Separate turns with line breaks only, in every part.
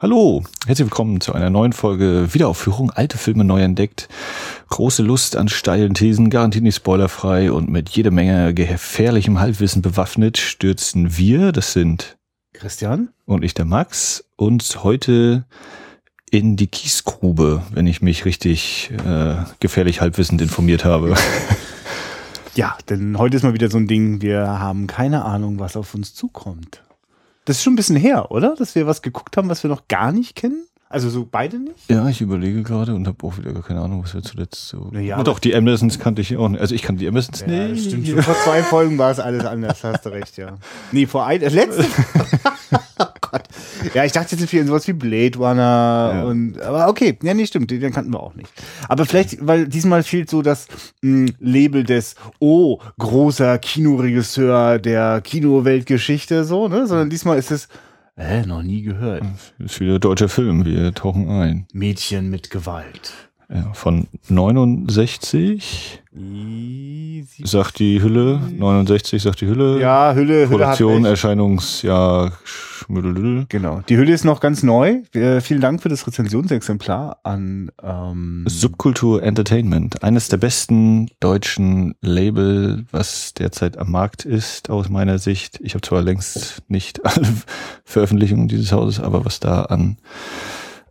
Hallo, herzlich willkommen zu einer neuen Folge Wiederaufführung, alte Filme neu entdeckt. Große Lust an steilen Thesen, garantiert nicht spoilerfrei und mit jede Menge gefährlichem Halbwissen bewaffnet stürzen wir, das sind
Christian
und ich der Max, uns heute in die Kiesgrube, wenn ich mich richtig äh, gefährlich halbwissend informiert habe.
Ja, denn heute ist mal wieder so ein Ding, wir haben keine Ahnung, was auf uns zukommt. Das ist schon ein bisschen her, oder? Dass wir was geguckt haben, was wir noch gar nicht kennen? Also so beide nicht?
Ja, ich überlege gerade und habe auch wieder gar keine Ahnung, was wir zuletzt so.
Na ja,
Na doch, die Emersons kannte ich auch nicht. Also ich kannte die Emersons
Ja,
nicht.
stimmt. Schon vor zwei Folgen war es alles anders, hast du recht, ja. Nee, vor ein, äh, letzte. Ja, ich dachte jetzt viel sowas wie Blade Runner
Ja.
und, aber okay, ja, nee, stimmt, den kannten wir auch nicht. Aber vielleicht, weil diesmal fehlt so das mh, Label des, oh, großer Kinoregisseur der Kinoweltgeschichte, so, ne, sondern diesmal ist es, äh, noch nie gehört.
Das ist wieder deutscher Film, wir tauchen ein.
Mädchen mit Gewalt.
Ja, von 69
Easy.
Sagt die Hülle, 69 sagt die Hülle.
Ja, Hülle, Hülle hat
Produktion. Erscheinungsjahr, Schmüdelüdel.
Genau. Die Hülle ist noch ganz neu. Äh, vielen Dank für das Rezensionsexemplar an ähm,
Subkultur Entertainment, eines der besten deutschen Label, was derzeit am Markt ist, aus meiner Sicht. Ich habe zwar längst nicht alle Veröffentlichungen dieses Hauses, aber was da an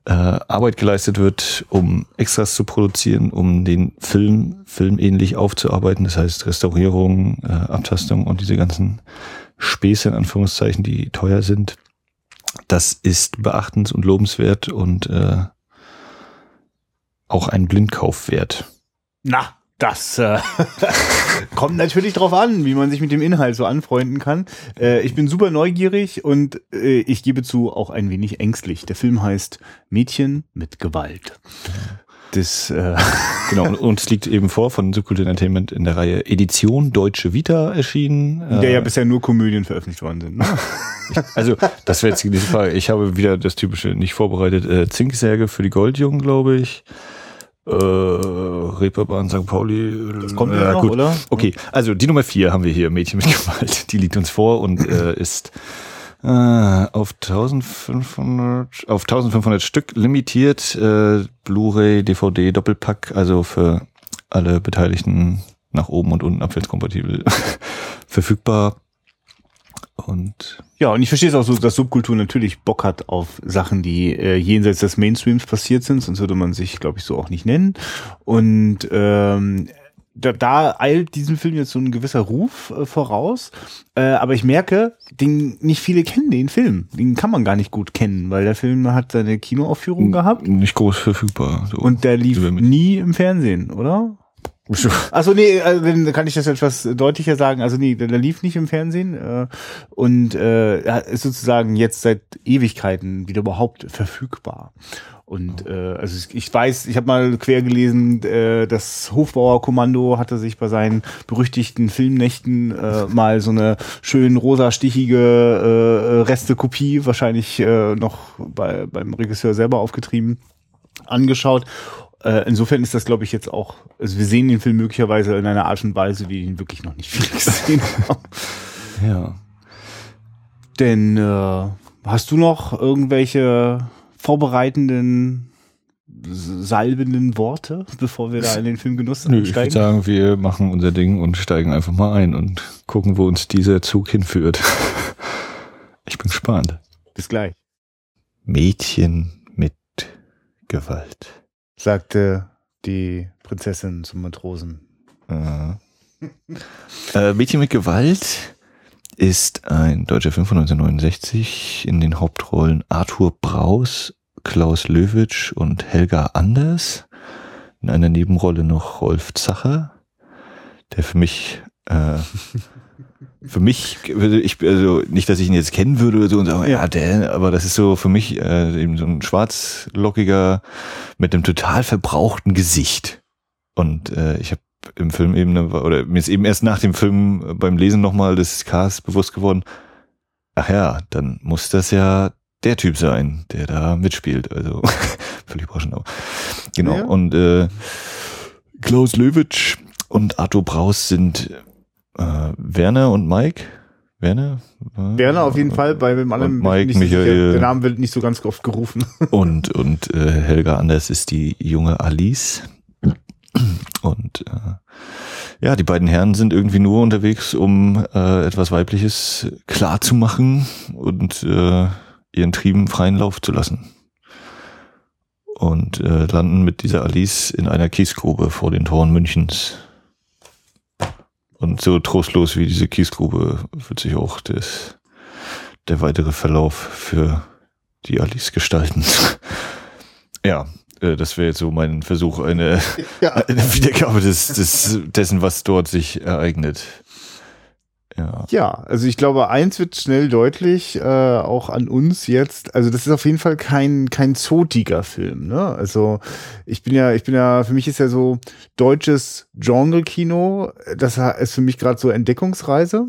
äh, Arbeit geleistet wird, um Extras zu produzieren, um den Film filmähnlich aufzuarbeiten, das heißt Restaurierung, äh, Abtastung und diese ganzen Späße in Anführungszeichen, die teuer sind. Das ist beachtens- und lobenswert und äh, auch ein Blindkauf wert.
Na, das äh, kommt natürlich drauf an, wie man sich mit dem Inhalt so anfreunden kann. Äh, ich bin super neugierig und äh, ich gebe zu, auch ein wenig ängstlich. Der Film heißt Mädchen mit Gewalt. Das, äh,
Genau, und uns liegt eben vor von Subkultur Entertainment in der Reihe Edition Deutsche Vita erschienen.
in der ja
Äh,
bisher nur Komödien veröffentlicht worden sind. Ne?
also, das wäre jetzt die nächste Frage. Ich habe wieder das typische nicht vorbereitet. Äh, Zinksärge für die Goldjungen, glaube ich. Äh, Reeperbahn St. Pauli.
Das kommt ja noch, oder?
Okay, also die Nummer vier haben wir hier, Mädchen mit Gewalt. Die liegt uns vor und äh, ist äh, auf 1500, auf 1500 Stück limitiert. Äh, Blu-ray, DVD, Doppelpack, also für alle Beteiligten nach oben und unten abwärtskompatibel verfügbar. Und
Ja, und ich verstehe es auch so, dass Subkultur natürlich Bock hat auf Sachen, die äh, jenseits des Mainstreams passiert sind, sonst würde man sich, glaube ich, so auch nicht nennen. Und ähm, da, da eilt diesem Film jetzt so ein gewisser Ruf äh, voraus. Äh, aber ich merke, den, nicht viele kennen den Film. Den kann man gar nicht gut kennen, weil der Film hat seine Kinoaufführung gehabt
nicht groß verfügbar. So.
und der lief nie im Fernsehen, oder? Also nee, also, dann kann ich das etwas deutlicher sagen. Also nee, der, der lief nicht im Fernsehen äh, und äh, er ist sozusagen jetzt seit Ewigkeiten wieder überhaupt verfügbar. Und äh, also ich- ich weiß, ich habe mal quer gelesen, äh, das Hofbauerkommando hatte sich bei seinen berüchtigten Filmnächten äh, mal so eine schön rosa stichige äh, Restekopie, wahrscheinlich äh, noch bei, beim Regisseur selber aufgetrieben, angeschaut. Äh, insofern ist das, glaube ich, jetzt auch, also wir sehen den Film möglicherweise in einer Art und Weise, wie ihn wirklich noch nicht viele gesehen haben.
Ja.
Denn äh, hast du noch irgendwelche vorbereitenden, salbenden Worte, bevor wir da in den Filmgenuss
Nö, ich würde sagen, wir machen unser Ding und steigen einfach mal ein und gucken, wo uns dieser Zug hinführt. Ich bin gespannt.
Bis gleich,
Mädchen mit Gewalt.
Sagte die Prinzessin zum Matrosen.
Äh. Mädchen mit Gewalt ist ein deutscher Film von 1969 in den Hauptrollen Arthur Braus, Klaus Löwitsch und Helga Anders. In einer Nebenrolle noch Rolf Zacher, der für mich äh, für mich würde ich also nicht, dass ich ihn jetzt kennen würde oder so und sagen, ja, der, aber das ist so für mich äh, eben so ein schwarzlockiger mit einem total verbrauchten Gesicht. Und äh, ich habe im Film eben, oder mir ist eben erst nach dem Film beim Lesen nochmal des Casts bewusst geworden, ach ja, dann muss das ja der Typ sein, der da mitspielt. Also völlig überraschend auch. Genau.
Ja.
Und äh, Klaus Löwitsch und Arthur Braus sind äh, Werner und Mike. Werner?
Werner auf jeden Fall, bei dem anderen
Mike,
nicht so sicher.
Michael.
der Name wird nicht so ganz oft gerufen.
Und, und äh, Helga Anders ist die junge Alice. Und äh, ja, die beiden Herren sind irgendwie nur unterwegs, um äh, etwas Weibliches klar zu machen und äh, ihren Trieben freien Lauf zu lassen. Und äh, landen mit dieser Alice in einer Kiesgrube vor den Toren Münchens. Und so trostlos wie diese Kiesgrube wird sich auch das, der weitere Verlauf für die Alice gestalten. ja, äh, das wäre jetzt so mein Versuch, eine,
ja.
eine Wiedergabe des, des, dessen, was dort sich ereignet. Ja.
Ja, also ich glaube, eins wird schnell deutlich, äh, auch an uns jetzt. Also das ist auf jeden Fall kein kein zotiger Film. Ne? Also ich bin ja, ich bin ja, für mich ist ja so deutsches Genre-Kino. Das ist für mich gerade so Entdeckungsreise.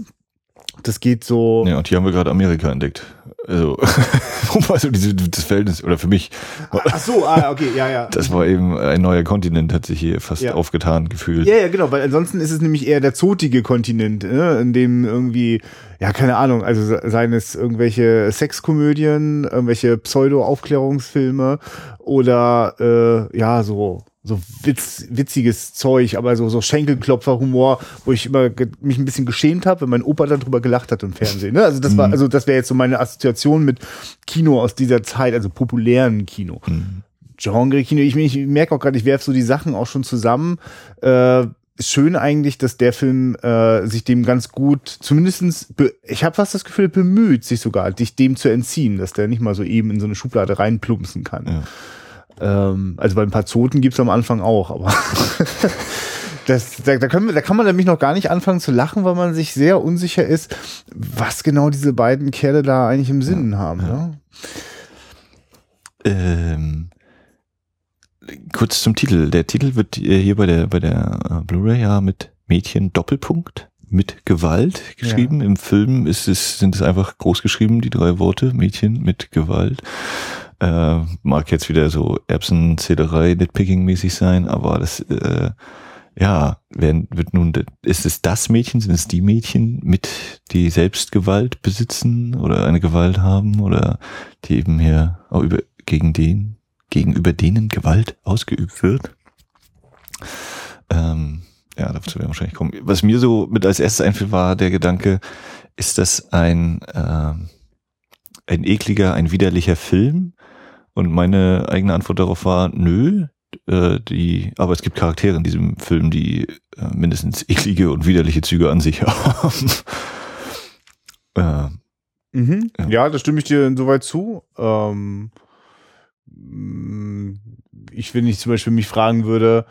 Das geht so.
ja, und hier haben wir gerade Amerika entdeckt. Also, also diese, das Verhältnis, oder für mich,
Ach so, ah, okay, ja, ja.
das war eben ein neuer Kontinent, hat sich hier fast
Ja.
aufgetan gefühlt.
Ja, ja, genau, weil ansonsten ist es nämlich eher der zotige Kontinent, ne? in dem irgendwie, ja, keine Ahnung, also se- seien es irgendwelche Sexkomödien, irgendwelche Pseudo-Aufklärungsfilme oder äh, ja, so so witz, witziges Zeug, aber so so Schenkelklopfer-Humor, wo ich immer mich ein bisschen geschämt habe, wenn mein Opa dann drüber gelacht hat im Fernsehen. Ne? Also das war, also das wäre jetzt so meine Assoziation mit Kino aus dieser Zeit, also populären Kino. Genre-Kino. Ich, ich merke auch gerade, ich werfe so die Sachen auch schon zusammen. Äh, schön eigentlich, dass der Film äh, sich dem ganz gut, zumindestens, ich habe fast das Gefühl, bemüht, sich sogar, dich dem zu entziehen, dass der nicht mal so eben in so eine Schublade reinplumpsen kann.
Ja.
Ähm, also bei ein paar Zoten gibt's am Anfang auch, aber das, da, da, können wir, da kann man nämlich noch gar nicht anfangen zu lachen, weil man sich sehr unsicher ist, was genau diese beiden Kerle da eigentlich im Sinn haben. Ne?
Ähm, kurz zum Titel. Der Titel wird äh, hier bei der, bei der äh, Blu-ray ja mit Mädchen Doppelpunkt mit Gewalt geschrieben. Im Film ist es, sind es einfach groß geschrieben, die drei Worte, Mädchen mit Gewalt. Äh, mag jetzt wieder so Erbsenzählerei, Nitpicking-mäßig sein, aber das, äh, ja, werden, wird nun, ist es das Mädchen, sind es die Mädchen mit, die selbst Gewalt besitzen oder eine Gewalt haben oder die eben hier auch über, gegen den, gegenüber denen Gewalt ausgeübt wird? Ähm, ja, dazu werden wir wahrscheinlich kommen. Was mir so mit als erstes einfiel, war der Gedanke, ist das ein, ähm, ein ekliger, ein widerlicher Film? Und meine eigene Antwort darauf war, nö, äh, die, aber es gibt Charaktere in diesem Film, die äh, mindestens eklige und widerliche Züge an sich haben. äh,
Mhm.
Ja.
Ja. da stimme ich dir insoweit zu. Ähm, mh, ich, wenn ich zum Beispiel mich fragen würde,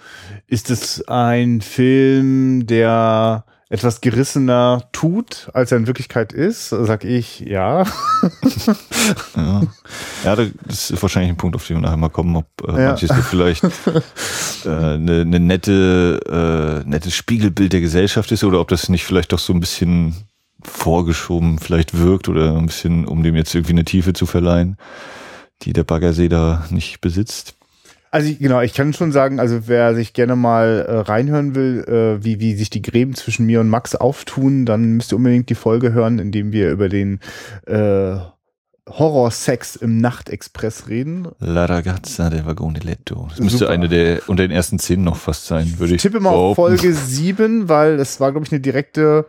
ist es ein Film, der etwas gerissener tut, als er in Wirklichkeit ist, sag ich ja.
ja. ja, das ist wahrscheinlich ein Punkt, auf den wir nachher mal kommen, ob äh,
Ja.
manches vielleicht äh, eine, eine nette, äh, nettes Spiegelbild der Gesellschaft ist oder ob das nicht vielleicht doch so ein bisschen vorgeschoben vielleicht wirkt oder ein bisschen, um dem jetzt irgendwie eine Tiefe zu verleihen, die der Baggersee da nicht besitzt.
Also ich, genau, ich kann schon sagen, also wer sich gerne mal äh, reinhören will, äh, wie, wie sich die Gräben zwischen mir und Max auftun, dann müsst ihr unbedingt die Folge hören, in dem wir über den äh, Horrorsex im Nachtexpress reden.
La ragazza del vagone letto. Das
Super.
müsste eine der unter den ersten zehn noch fast sein, würde ich
Ich tippe mal auf. Folge 7, weil das war, glaube ich, eine direkte.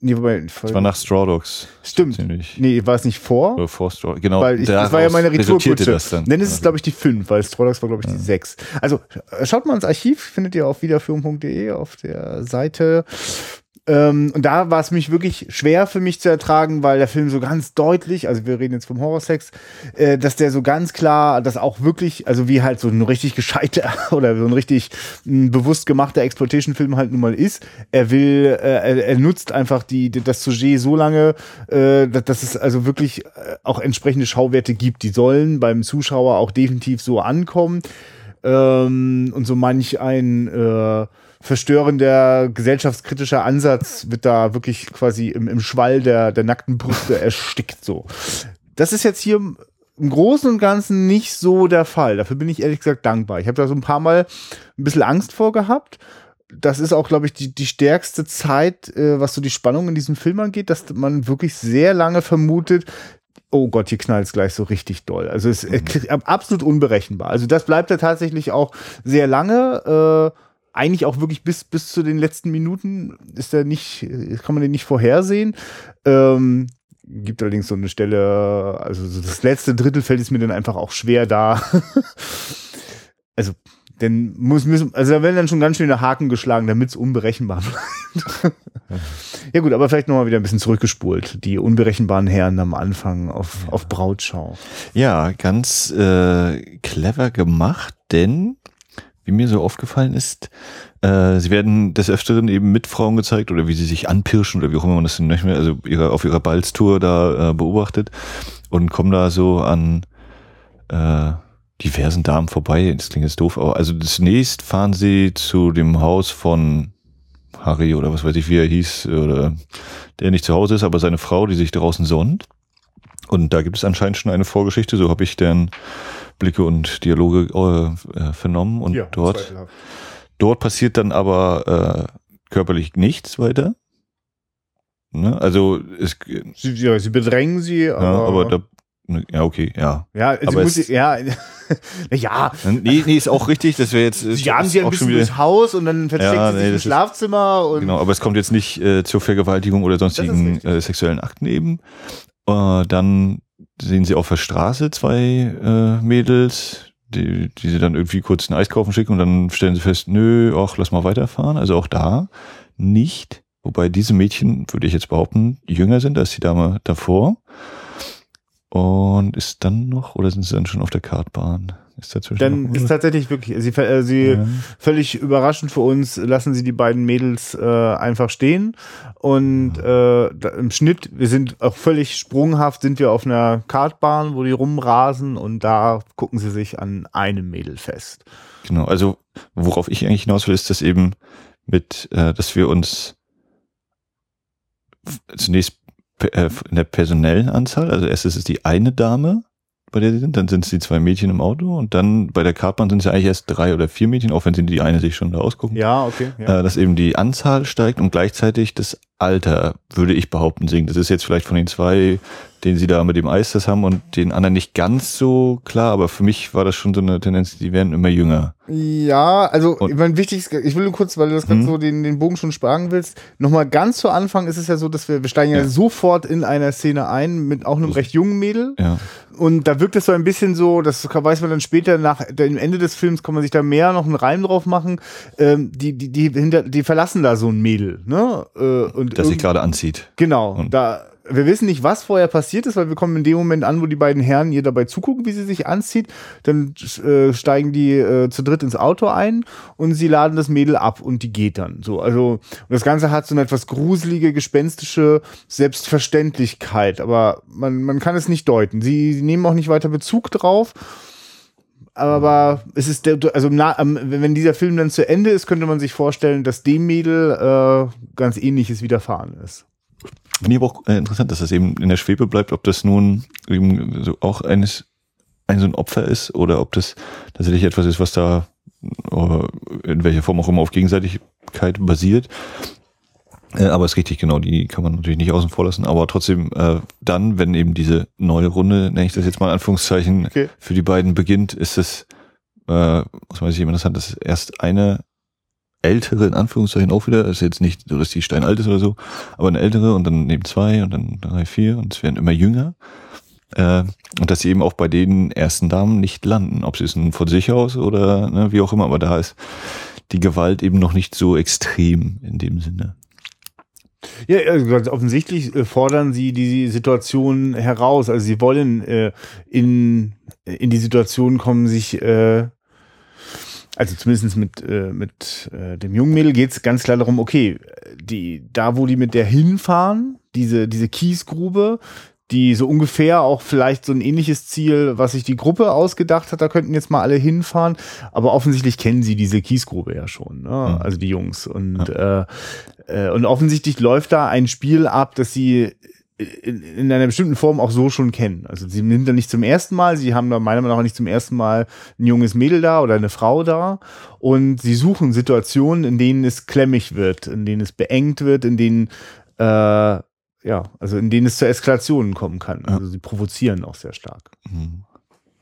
Nee, wobei,
Das war nach Straw Dogs.
stimmt.
Ziemlich.
Nee, war es nicht vor?
Oder vor Straw, genau.
Weil ich, das war ja meine Retourkutsche.
das dann.
Dann ist es, glaube ich, die 5, weil Strodax war, glaube ich, die 6. Also schaut mal ins Archiv, findet ihr auf wiederführung.de auf der Seite. Ähm, und da war es mich wirklich schwer für mich zu ertragen, weil der Film so ganz deutlich, also wir reden jetzt vom Horrorsex, äh, dass der so ganz klar, dass auch wirklich, also wie halt so ein richtig gescheiter oder so ein richtig mh, bewusst gemachter Exploitation-Film halt nun mal ist. Er will, äh, er, er nutzt einfach die, die das Sujet so lange, äh, dass, dass es also wirklich äh, auch entsprechende Schauwerte gibt. Die sollen beim Zuschauer auch definitiv so ankommen. Ähm, und so manch ein äh, verstörender gesellschaftskritischer Ansatz wird da wirklich quasi im, im Schwall der, der nackten Brüste erstickt so. Das ist jetzt hier im Großen und Ganzen nicht so der Fall. Dafür bin ich ehrlich gesagt dankbar. Ich habe da so ein paar Mal ein bisschen Angst vor gehabt. das ist auch, glaube ich, die, die stärkste Zeit, äh, was so die Spannung in diesem Film angeht, dass man wirklich sehr lange vermutet, oh Gott, hier knallt es gleich so richtig doll. Also es ist mhm. absolut unberechenbar. Also das bleibt ja tatsächlich auch sehr lange. Äh, eigentlich auch wirklich bis, bis zu den letzten Minuten ist er nicht, kann man den nicht vorhersehen. Ähm, gibt allerdings so eine Stelle, also so das letzte Drittel fällt es mir dann einfach auch schwer da. also denn muss, müssen, also da werden dann schon ganz schöne Haken geschlagen, damit es unberechenbar bleibt. ja gut, aber vielleicht nochmal wieder ein bisschen zurückgespult. Die unberechenbaren Herren am Anfang auf, ja. auf Brautschau.
Ja, ganz äh, clever gemacht, denn wie mir so aufgefallen ist, äh, sie werden des Öfteren eben mit Frauen gezeigt oder wie sie sich anpirschen oder wie auch immer man das nicht mehr, also ihre, auf ihrer Balztour da äh, beobachtet und kommen da so an äh, diversen Damen vorbei. Das klingt jetzt doof, aber also zunächst fahren sie zu dem Haus von Harry oder was weiß ich, wie er hieß, oder der nicht zu Hause ist, aber seine Frau, die sich draußen sonnt. Und da gibt es anscheinend schon eine Vorgeschichte, so habe ich deren Blicke und Dialoge äh, vernommen. Und ja, dort, dort passiert dann aber äh, körperlich nichts weiter. Ne? Also es,
sie, ja, sie bedrängen sie,
aber, ja, aber da ja, okay, ja.
Ja, also aber muss ich, ja, ja.
Nee, nee, ist auch richtig, dass wir jetzt.
Sie jagen sie ein bisschen durchs Haus und dann versteckt ja, sie sich im Schlafzimmer. Und
genau, aber es kommt jetzt nicht äh, zur Vergewaltigung oder sonstigen äh, sexuellen Akten eben. Äh, dann sehen sie auf der Straße zwei äh, Mädels, die, die sie dann irgendwie kurz ein Eis kaufen schicken und dann stellen sie fest, nö, ach, lass mal weiterfahren. Also auch da nicht. Wobei diese Mädchen, würde ich jetzt behaupten, jünger sind als die Dame davor. Und ist dann noch, oder sind sie dann schon auf der Kartbahn?
Ist dazwischen dann ist tatsächlich wirklich, sie, äh, sie ja. völlig überraschend für uns, lassen sie die beiden Mädels äh, einfach stehen. Und ja. äh, da, im Schnitt, wir sind auch völlig sprunghaft, sind wir auf einer Kartbahn, wo die rumrasen und da gucken sie sich an einem Mädel fest.
Genau, also worauf ich eigentlich hinaus will, ist, dass eben mit, äh, dass wir uns zunächst äh, in der personellen Anzahl. Also erst ist es die eine Dame, bei der sie sind, dann sind es die zwei Mädchen im Auto und dann bei der Kartbahn sind es ja eigentlich erst drei oder vier Mädchen, auch wenn sie die eine sich schon da ausgucken.
Ja, okay. Ja.
Äh, dass eben die Anzahl steigt und gleichzeitig das Alter, würde ich behaupten, sinkt. Das ist jetzt vielleicht von den zwei den sie da mit dem Eis das haben und den anderen nicht ganz so klar, aber für mich war das schon so eine Tendenz, die werden immer jünger.
Ja, also und, mein wichtigstes, ich will nur kurz, weil du das gerade mhm. so den, den Bogen schon sparen willst, nochmal ganz zu Anfang ist es ja so, dass wir, wir steigen ja, ja sofort in einer Szene ein mit auch einem recht jungen Mädel.
Ja.
Und da wirkt es so ein bisschen so, das weiß man dann später nach dem Ende des Films, kann man sich da mehr noch einen Reim drauf machen. Ähm, die, die, die, hinter, die verlassen da so ein Mädel, ne?
Äh, und das sich gerade anzieht.
Genau. Und da wir wissen nicht, was vorher passiert ist, weil wir kommen in dem Moment an, wo die beiden Herren ihr dabei zugucken, wie sie sich anzieht. Dann äh, steigen die äh, zu dritt ins Auto ein und sie laden das Mädel ab und die geht dann. So, also das Ganze hat so eine etwas gruselige, gespenstische Selbstverständlichkeit, aber man, man kann es nicht deuten. Sie, sie nehmen auch nicht weiter Bezug drauf aber es ist also wenn dieser Film dann zu Ende ist, könnte man sich vorstellen, dass dem Mädel äh, ganz ähnliches widerfahren ist.
Finde ich aber auch äh, interessant, dass das eben in der Schwebe bleibt, ob das nun eben so auch eines, ein so ein Opfer ist oder ob das tatsächlich etwas ist, was da äh, in welcher Form auch immer auf Gegenseitigkeit basiert. Äh, aber es ist richtig, genau, die kann man natürlich nicht außen vor lassen. Aber trotzdem, äh, dann, wenn eben diese neue Runde, nenne ich das jetzt mal in Anführungszeichen, okay. für die beiden beginnt, ist es, äh, muss man sich eben interessant, dass erst eine ältere, in Anführungszeichen auch wieder, ist jetzt nicht so, dass die Stein alt ist oder so, aber eine ältere und dann neben zwei und dann drei, vier und es werden immer jünger. Äh, und dass sie eben auch bei den ersten Damen nicht landen, ob sie es nun von sich aus oder ne, wie auch immer, aber da ist die Gewalt eben noch nicht so extrem in dem Sinne.
Ja, also ganz offensichtlich äh, fordern sie die Situation heraus. Also sie wollen äh, in, in die Situation kommen, sich äh, also zumindest mit, äh, mit äh, dem jungen Mädel geht es ganz klar darum, okay, die, da wo die mit der hinfahren, diese, diese Kiesgrube, die so ungefähr auch vielleicht so ein ähnliches Ziel, was sich die Gruppe ausgedacht hat, da könnten jetzt mal alle hinfahren, aber offensichtlich kennen sie diese Kiesgrube ja schon, ne? Mhm. also die Jungs. Und, ja. äh, äh, und offensichtlich läuft da ein Spiel ab, dass sie in, in einer bestimmten Form auch so schon kennen. Also sie nimmt da nicht zum ersten Mal, sie haben da meiner Meinung nach nicht zum ersten Mal ein junges Mädel da oder eine Frau da und sie suchen Situationen, in denen es klemmig wird, in denen es beengt wird, in denen äh, ja, also in denen es zur Eskalation kommen kann. Also sie provozieren auch sehr stark.
Mhm.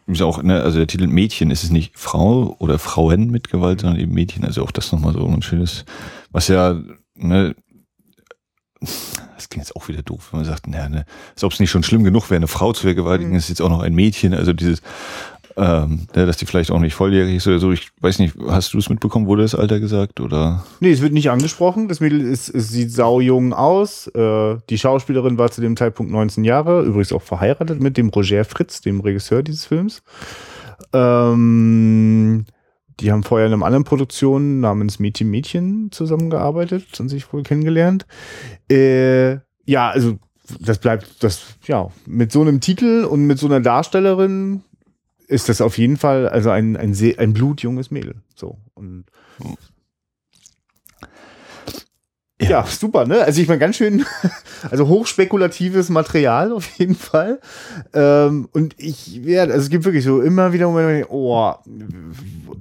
Ist auch, ne, also der Titel Mädchen ist es nicht Frau oder Frauen mit Gewalt, sondern eben Mädchen. Also auch das nochmal so ein schönes, was ja, ne, das klingt jetzt auch wieder doof, wenn man sagt, naja, ne, als ob es nicht schon schlimm genug wäre, eine Frau zu vergewaltigen, mhm. ist jetzt auch noch ein Mädchen. Also dieses, ähm, ja, dass die vielleicht auch nicht volljährig ist oder so. Ich weiß nicht, hast du es mitbekommen, wurde das Alter gesagt oder?
Nee, es wird nicht angesprochen. Das Mädel ist, es sieht saujung aus. Äh, die Schauspielerin war zu dem Zeitpunkt 19 Jahre, übrigens auch verheiratet mit dem Roger Fritz, dem Regisseur dieses Films. Ähm, die haben vorher in einer anderen Produktion namens Mädchen Mädchen zusammengearbeitet und sich wohl kennengelernt. Äh, ja, also das bleibt das ja mit so einem Titel und mit so einer Darstellerin ist das auf jeden Fall also ein, ein, ein blutjunges Mädel. So. Und ja. ja. super, ne? Also ich meine, ganz schön, also hochspekulatives Material auf jeden Fall. Ähm, und ich werde, also es gibt wirklich so immer wieder Momente, oh,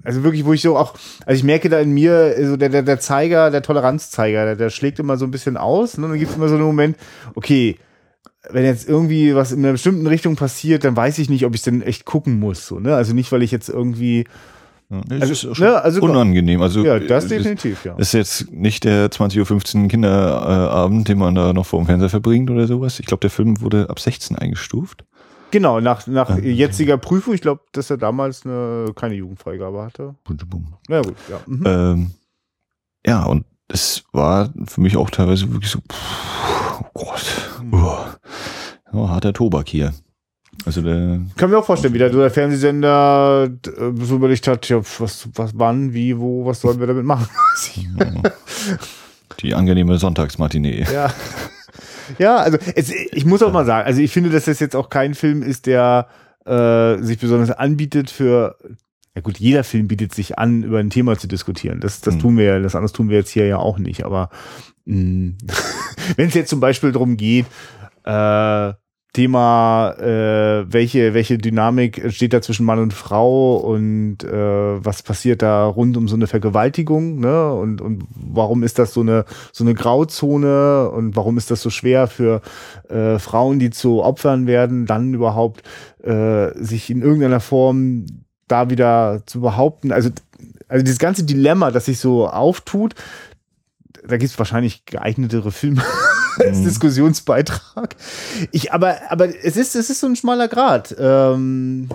also wirklich, wo ich so auch, also ich merke da in mir, so der, der, der Zeiger, der Toleranzzeiger, der, der schlägt immer so ein bisschen aus. Ne? Und dann gibt es immer so einen Moment, okay, wenn jetzt irgendwie was in einer bestimmten Richtung passiert, dann weiß ich nicht, ob ich denn echt gucken muss. So, ne? Also nicht, weil ich jetzt irgendwie.
Ja, also, ist ne, also, unangenehm. Also,
ja, das definitiv, ja.
Ist jetzt nicht der 20.15 Uhr Kinderabend, den man da noch vor dem Fernseher verbringt oder sowas. Ich glaube, der Film wurde ab 16 eingestuft.
Genau, nach, nach ja, jetziger Prüfung. Ich glaube, dass er damals eine, keine Jugendfreigabe hatte.
Ja, gut, ja. Mhm. Ähm, ja, und es war für mich auch teilweise wirklich so, pff, oh Gott, oh, oh, harter Tobak hier. Also der
kann mir auch vorstellen, wie der, der Fernsehsender äh, so überlegt hat, ja, was, was, wann, wie, wo, was sollen wir damit machen?
Die angenehme Sonntagsmatinee.
Ja. Ja, also es, ich muss auch mal sagen, also ich finde, dass das jetzt auch kein Film ist, der äh, sich besonders anbietet für ja gut, jeder Film bietet sich an, über ein Thema zu diskutieren. Das, das mhm. tun wir ja, das anderes tun wir jetzt hier ja auch nicht. Aber mm, wenn es jetzt zum Beispiel darum geht, äh, Thema, äh, welche, welche Dynamik entsteht da zwischen Mann und Frau und äh, was passiert da rund um so eine Vergewaltigung, ne? Und, und warum ist das so eine, so eine Grauzone und warum ist das so schwer für äh, Frauen, die zu Opfern werden, dann überhaupt äh, sich in irgendeiner Form da wieder zu behaupten. Also, also dieses ganze Dilemma, das sich so auftut, da gibt es wahrscheinlich geeignetere Filme als mhm. Diskussionsbeitrag. Ich, aber, aber es ist, es ist so ein schmaler Grad. Ähm,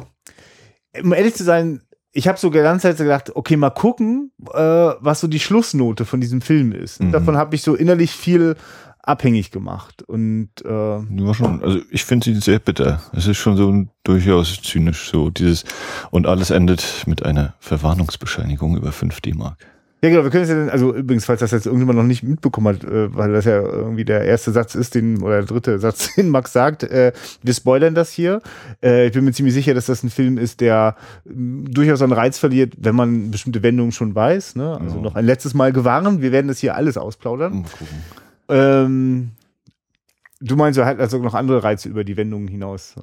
um ehrlich zu sein, ich habe so die ganze Zeit gedacht, okay, mal gucken, äh, was so die Schlussnote von diesem Film ist. Mhm. Davon habe ich so innerlich viel abhängig gemacht. Und äh,
ja, schon. Also ich finde sie sehr bitter. Es ist schon so durchaus zynisch so dieses und alles endet mit einer Verwarnungsbescheinigung über 5 D-Mark.
Ja, genau, wir können es ja dann, also übrigens, falls das jetzt irgendjemand noch nicht mitbekommen hat, äh, weil das ja irgendwie der erste Satz ist, den, oder der dritte Satz, den Max sagt, äh, wir spoilern das hier. Äh, ich bin mir ziemlich sicher, dass das ein Film ist, der durchaus einen Reiz verliert, wenn man bestimmte Wendungen schon weiß. Ne? Also ja. noch ein letztes Mal gewarnt, wir werden das hier alles ausplaudern. Ähm, du meinst, er hat also noch andere Reize über die Wendungen hinaus.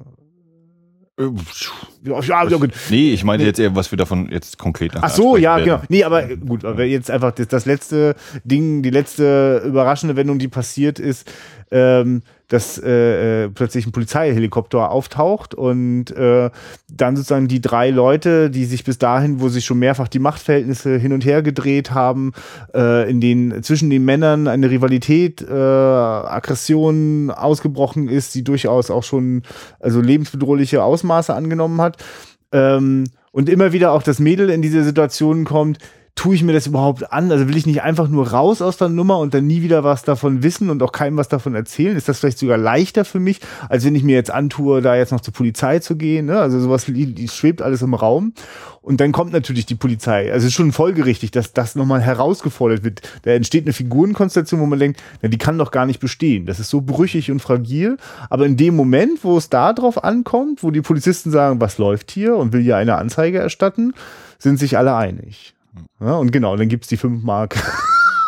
Ja, ja, gut. Nee, ich meine jetzt eher, was wir davon jetzt konkret
Ach so, ja, werden. genau. Nee, aber gut, aber jetzt einfach das, das letzte Ding, die letzte überraschende Wendung, die passiert ist, ähm, dass äh, äh, plötzlich ein Polizeihelikopter auftaucht und äh, dann sozusagen die drei Leute, die sich bis dahin, wo sich schon mehrfach die Machtverhältnisse hin und her gedreht haben, äh, in den zwischen den Männern eine Rivalität, äh, Aggression ausgebrochen ist, die durchaus auch schon also lebensbedrohliche Ausmaße angenommen hat. Ähm, und immer wieder auch das Mädel in diese Situation kommt, tue ich mir das überhaupt an? Also will ich nicht einfach nur raus aus der Nummer und dann nie wieder was davon wissen und auch keinem was davon erzählen? Ist das vielleicht sogar leichter für mich, als wenn ich mir jetzt antue, da jetzt noch zur Polizei zu gehen? Ne? Also sowas schwebt alles im Raum. Und dann kommt natürlich die Polizei. Also es ist schon folgerichtig, dass das nochmal herausgefordert wird. Da entsteht eine Figurenkonstellation, wo man denkt, na, die kann doch gar nicht bestehen. Das ist so brüchig und fragil. Aber in dem Moment, wo es da drauf ankommt, wo die Polizisten sagen, was läuft hier und will hier eine Anzeige erstatten, sind sich alle einig. Ja, und genau, dann gibt es die 5 Mark,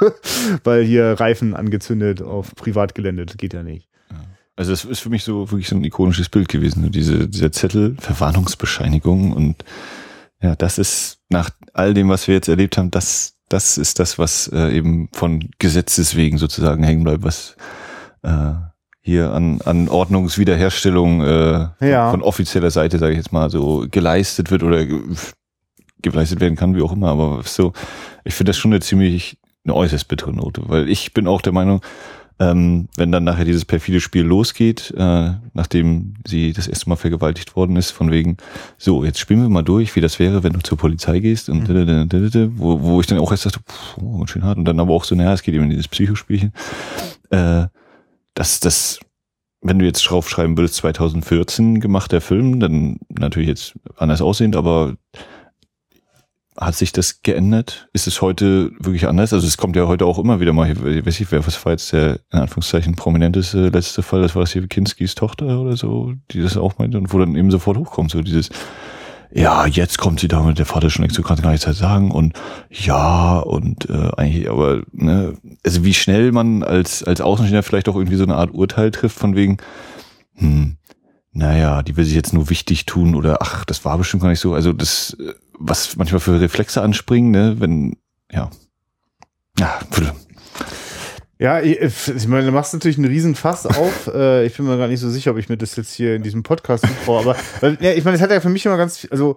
weil hier Reifen angezündet auf Privatgelände, das geht ja nicht.
Also das ist für mich so wirklich so ein ikonisches Bild gewesen, diese, dieser Zettel, Verwarnungsbescheinigung und ja, das ist nach all dem, was wir jetzt erlebt haben, das, das ist das, was äh, eben von Gesetzes wegen sozusagen hängen bleibt, was äh, hier an, an Ordnungswiederherstellung äh,
Ja.
von offizieller Seite, sage ich jetzt mal, so geleistet wird oder geleistet werden kann, wie auch immer. Aber so, ich finde das schon eine ziemlich eine äußerst bittere Note, weil ich bin auch der Meinung, ähm, wenn dann nachher dieses perfide Spiel losgeht, äh, nachdem sie das erste Mal vergewaltigt worden ist, von wegen, so, jetzt spielen wir mal durch, wie das wäre, wenn du zur Polizei gehst und
Mhm.
wo, wo ich dann auch erst dachte, puh, oh, schön hart und dann aber auch so, naja, es geht eben in dieses Psychospielchen. Äh, dass das, wenn du jetzt draufschreiben würdest, 2014 gemacht der Film, dann natürlich jetzt anders aussehend, aber hat sich das geändert? Ist es heute wirklich anders? Also es kommt ja heute auch immer wieder mal, ich weiß nicht, wer was war jetzt der in Anführungszeichen prominenteste letzte Fall, das war das hier Kinskis Tochter oder so, die das auch meinte und wo dann eben sofort hochkommt, so dieses, ja, jetzt kommt sie damit, der Vater schon längst so kann gar nichts sagen und ja und äh, eigentlich, aber ne, also wie schnell man als als Außenstehender vielleicht auch irgendwie so eine Art Urteil trifft von wegen, hm, naja, die will sich jetzt nur wichtig tun oder ach, das war bestimmt gar nicht so. Also das, äh, was manchmal für Reflexe anspringen, ne, wenn, ja. Ja,
Ja, ich, ich meine, du machst natürlich einen riesen Fass auf. Äh, ich bin mir gar nicht so sicher, ob ich mir das jetzt hier in diesem Podcast zutraue. Aber ja, ich meine, es hat ja für mich immer ganz, also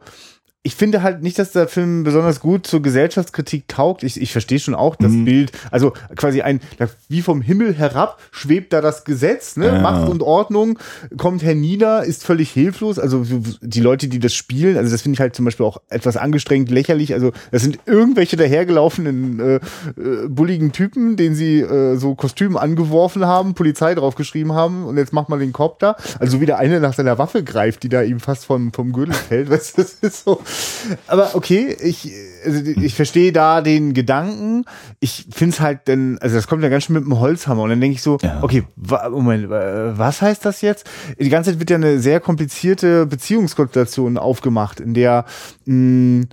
ich finde halt nicht, dass der Film besonders gut zur Gesellschaftskritik taugt. Ich, ich verstehe schon auch das
Mhm.
Bild. Also quasi ein, wie vom Himmel herab schwebt da das Gesetz, ne?
Ja.
Macht und Ordnung kommt hernieder, ist völlig hilflos. Also die Leute, die das spielen, also das finde ich halt zum Beispiel auch etwas angestrengt lächerlich. Also das sind irgendwelche dahergelaufenen äh, äh, bulligen Typen, den sie äh, so Kostüme angeworfen haben, Polizei draufgeschrieben haben und jetzt macht man den Kopf da. Also wie der eine nach seiner Waffe greift, die da ihm fast vom, vom Gürtel fällt. Weißt du, das ist so. Aber okay, ich, also ich verstehe da den Gedanken. Ich finde es halt dann, also das kommt ja ganz schön mit dem Holzhammer und dann denke ich so,
Ja.
okay, wa Moment, was heißt das jetzt? Die ganze Zeit wird ja eine sehr komplizierte Beziehungskonstellation aufgemacht, in der mh,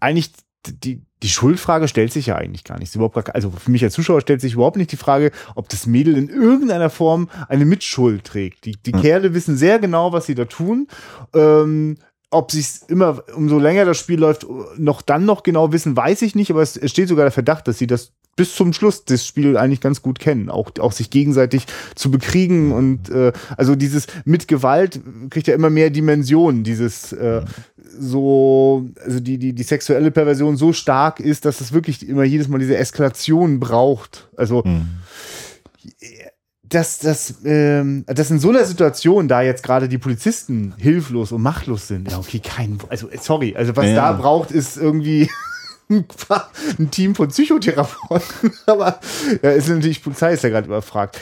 eigentlich die, die Schuldfrage stellt sich ja eigentlich gar nicht. Ist überhaupt gar, also für mich als Zuschauer stellt sich überhaupt nicht die Frage, ob das Mädel in irgendeiner Form eine Mitschuld trägt. Die, die Kerle wissen sehr genau, was sie da tun. Ähm, ob sie es immer, umso länger das Spiel läuft, noch dann noch genau wissen, weiß ich nicht, aber es, es steht sogar der Verdacht, dass sie das bis zum Schluss das Spiel eigentlich ganz gut kennen, auch, auch sich gegenseitig zu bekriegen und äh, also dieses mit Gewalt kriegt ja immer mehr Dimensionen, dieses äh, so, also die, die, die sexuelle Perversion so stark ist, dass es wirklich immer jedes Mal diese Eskalation braucht. Also dass, dass, ähm, dass in so einer Situation, da jetzt gerade die Polizisten hilflos und machtlos sind, ja, okay, kein, also sorry, also was
Ja.
da braucht, ist irgendwie ein Team von Psychotherapeuten, aber ja, ist natürlich, Polizei ist ja gerade überfragt.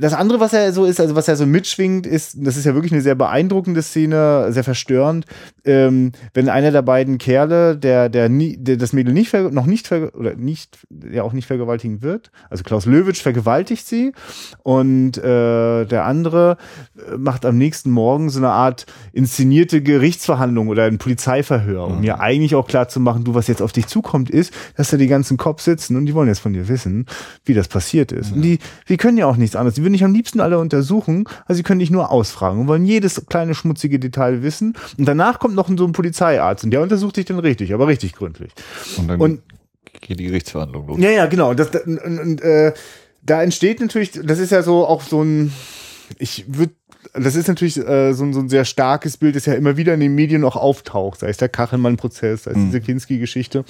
Das andere, was er so ist, also was er so mitschwingt, ist, das ist ja wirklich eine sehr beeindruckende Szene, sehr verstörend, ähm, wenn einer der beiden Kerle, der, der, nie, der das Mädel nicht noch nicht oder nicht, ja auch nicht vergewaltigen wird, also Klaus Löwitsch vergewaltigt sie und äh, der andere äh, macht am nächsten Morgen so eine Art inszenierte Gerichtsverhandlung oder ein Polizeiverhör, um mir eigentlich auch klar zu machen, du, was jetzt auf dich zukommt, ist, dass da die ganzen Cops sitzen und die wollen jetzt von dir wissen, wie das passiert ist. Und die, die können ja auch nichts anderes. Die würden dich am liebsten alle untersuchen, also sie können dich nur ausfragen und wollen jedes kleine schmutzige Detail wissen. Und danach kommt noch so ein Polizeiarzt und der untersucht dich dann richtig, aber richtig gründlich.
Und dann
Und
geht die Gerichtsverhandlung los.
ja, ja, genau. Das, und, und, äh, da entsteht natürlich, das ist ja so auch so ein, ich würde, das ist natürlich äh, so, ein, so ein sehr starkes Bild, das ja immer wieder in den Medien auch auftaucht, sei es der Kachelmann-Prozess, sei es diese Kinski-Geschichte.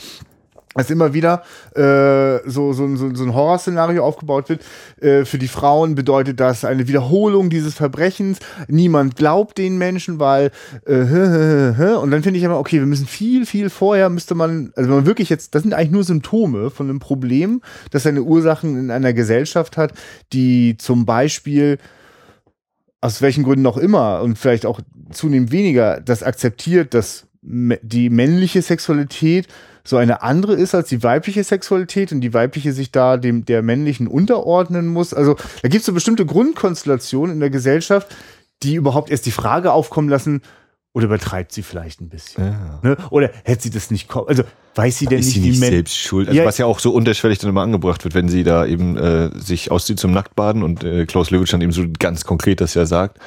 Dass immer wieder äh, so, so, so, so ein Horrorszenario aufgebaut wird. Äh, für die Frauen bedeutet das eine Wiederholung dieses Verbrechens. Niemand glaubt den Menschen, weil äh, hä, hä, hä. und dann finde ich immer, okay, wir müssen viel, viel vorher müsste man, also wenn man wirklich jetzt, das sind eigentlich nur Symptome von einem Problem, das seine Ursachen in einer Gesellschaft hat, die zum Beispiel aus welchen Gründen auch immer und vielleicht auch zunehmend weniger das akzeptiert, dass die männliche Sexualität so eine andere ist als die weibliche Sexualität und die weibliche sich da dem der männlichen unterordnen muss. Also da gibt es so bestimmte Grundkonstellationen in der Gesellschaft, die überhaupt erst die Frage aufkommen lassen, Oder übertreibt sie vielleicht ein bisschen?
Ja.
Ne? Oder hätte sie das nicht kommen? Also weiß sie denn
ist
nicht,
sie
wie
nicht
Men-
selbst schuld? Also
Ja.
was ja auch so unterschwellig dann immer angebracht wird, wenn sie da eben äh, sich auszieht zum Nacktbaden und äh, Klaus Löwitsch dann eben so ganz konkret das ja sagt,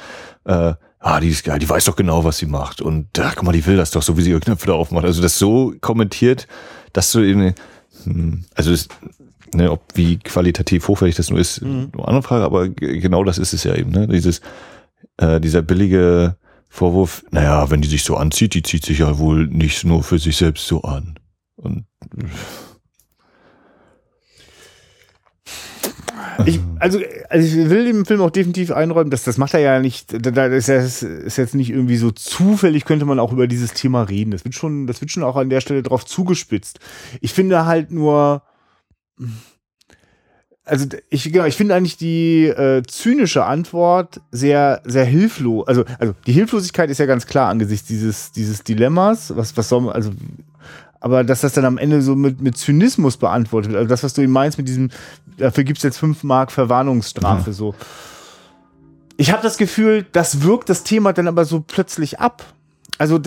äh, ah, die ist geil, die weiß doch genau, was sie macht und ach, guck mal, die will das doch so, wie sie ihre Knöpfe da aufmacht. Also das so kommentiert, dass du eben, hm, also das, ne, ob wie qualitativ hochwertig das nur ist,
Mhm.
eine andere Frage, aber genau das ist es ja eben, ne? Dieses, äh, dieser billige Vorwurf, naja, wenn die sich so anzieht, die zieht sich ja wohl nicht nur für sich selbst so an. Und
Ich, also, also ich will dem Film auch definitiv einräumen, dass das macht er ja nicht, das ist jetzt nicht irgendwie so zufällig, könnte man auch über dieses Thema reden. Das wird schon, das wird schon auch an der Stelle drauf zugespitzt. Ich finde halt nur, also ich, genau, ich finde eigentlich die äh, zynische Antwort sehr, sehr hilflos. Also, also die Hilflosigkeit ist ja ganz klar angesichts dieses, dieses Dilemmas. Was, was soll man, also aber dass das dann am Ende so mit, mit Zynismus beantwortet wird, also das, was du eben meinst mit diesem, dafür gibt's jetzt fünf Mark Verwarnungsstrafe, so. Ich habe das Gefühl, das wirkt das Thema dann aber so plötzlich ab. Also,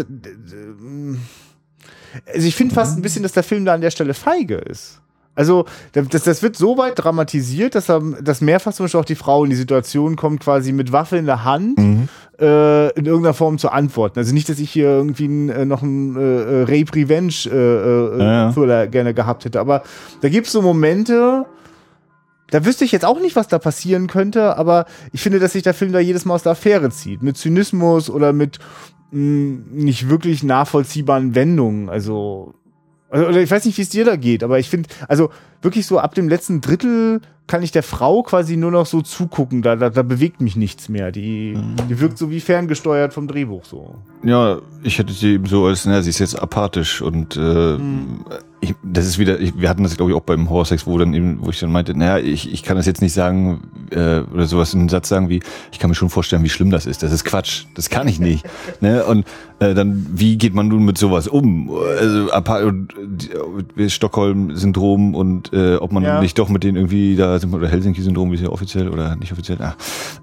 also ich finde fast ein bisschen, dass der Film da an der Stelle feige ist. Also, das, das wird so weit dramatisiert, dass, er, dass mehrfach zum Beispiel auch die Frau in die Situation kommt, quasi mit Waffe in der Hand äh, in irgendeiner Form zu antworten. Also nicht, dass ich hier irgendwie n, äh, noch einen äh, äh, Rape Revenge äh, äh,
Ja, ja.
Gerne gehabt hätte. Aber da gibt es so Momente, da wüsste ich jetzt auch nicht, was da passieren könnte, aber ich finde, dass sich der Film da jedes Mal aus der Affäre zieht. Mit Zynismus oder mit mh, nicht wirklich nachvollziehbaren Wendungen. Also, also, oder ich weiß nicht, wie es dir da geht, aber ich finde, also wirklich so ab dem letzten Drittel kann ich der Frau quasi nur noch so zugucken. Da, da, da bewegt mich nichts mehr. Die, die wirkt so wie ferngesteuert vom Drehbuch so.
Ja, ich hätte sie eben so als, na, sie ist jetzt apathisch und äh, ich, das ist wieder, ich, wir hatten das glaube ich auch beim Horrorsex, wo dann eben, wo ich dann meinte, naja, ich, ich kann das jetzt nicht sagen äh, oder sowas in einem Satz sagen wie, ich kann mir schon vorstellen, wie schlimm das ist. Das ist Quatsch, das kann ich nicht. ne? Und äh, dann, wie geht man nun mit sowas um? Also und, äh, Stockholm-Syndrom und äh, ob man
Ja.
nicht doch mit denen irgendwie da sind wir- oder Helsinki-Syndrom, wie ist ja offiziell oder nicht offiziell, ah,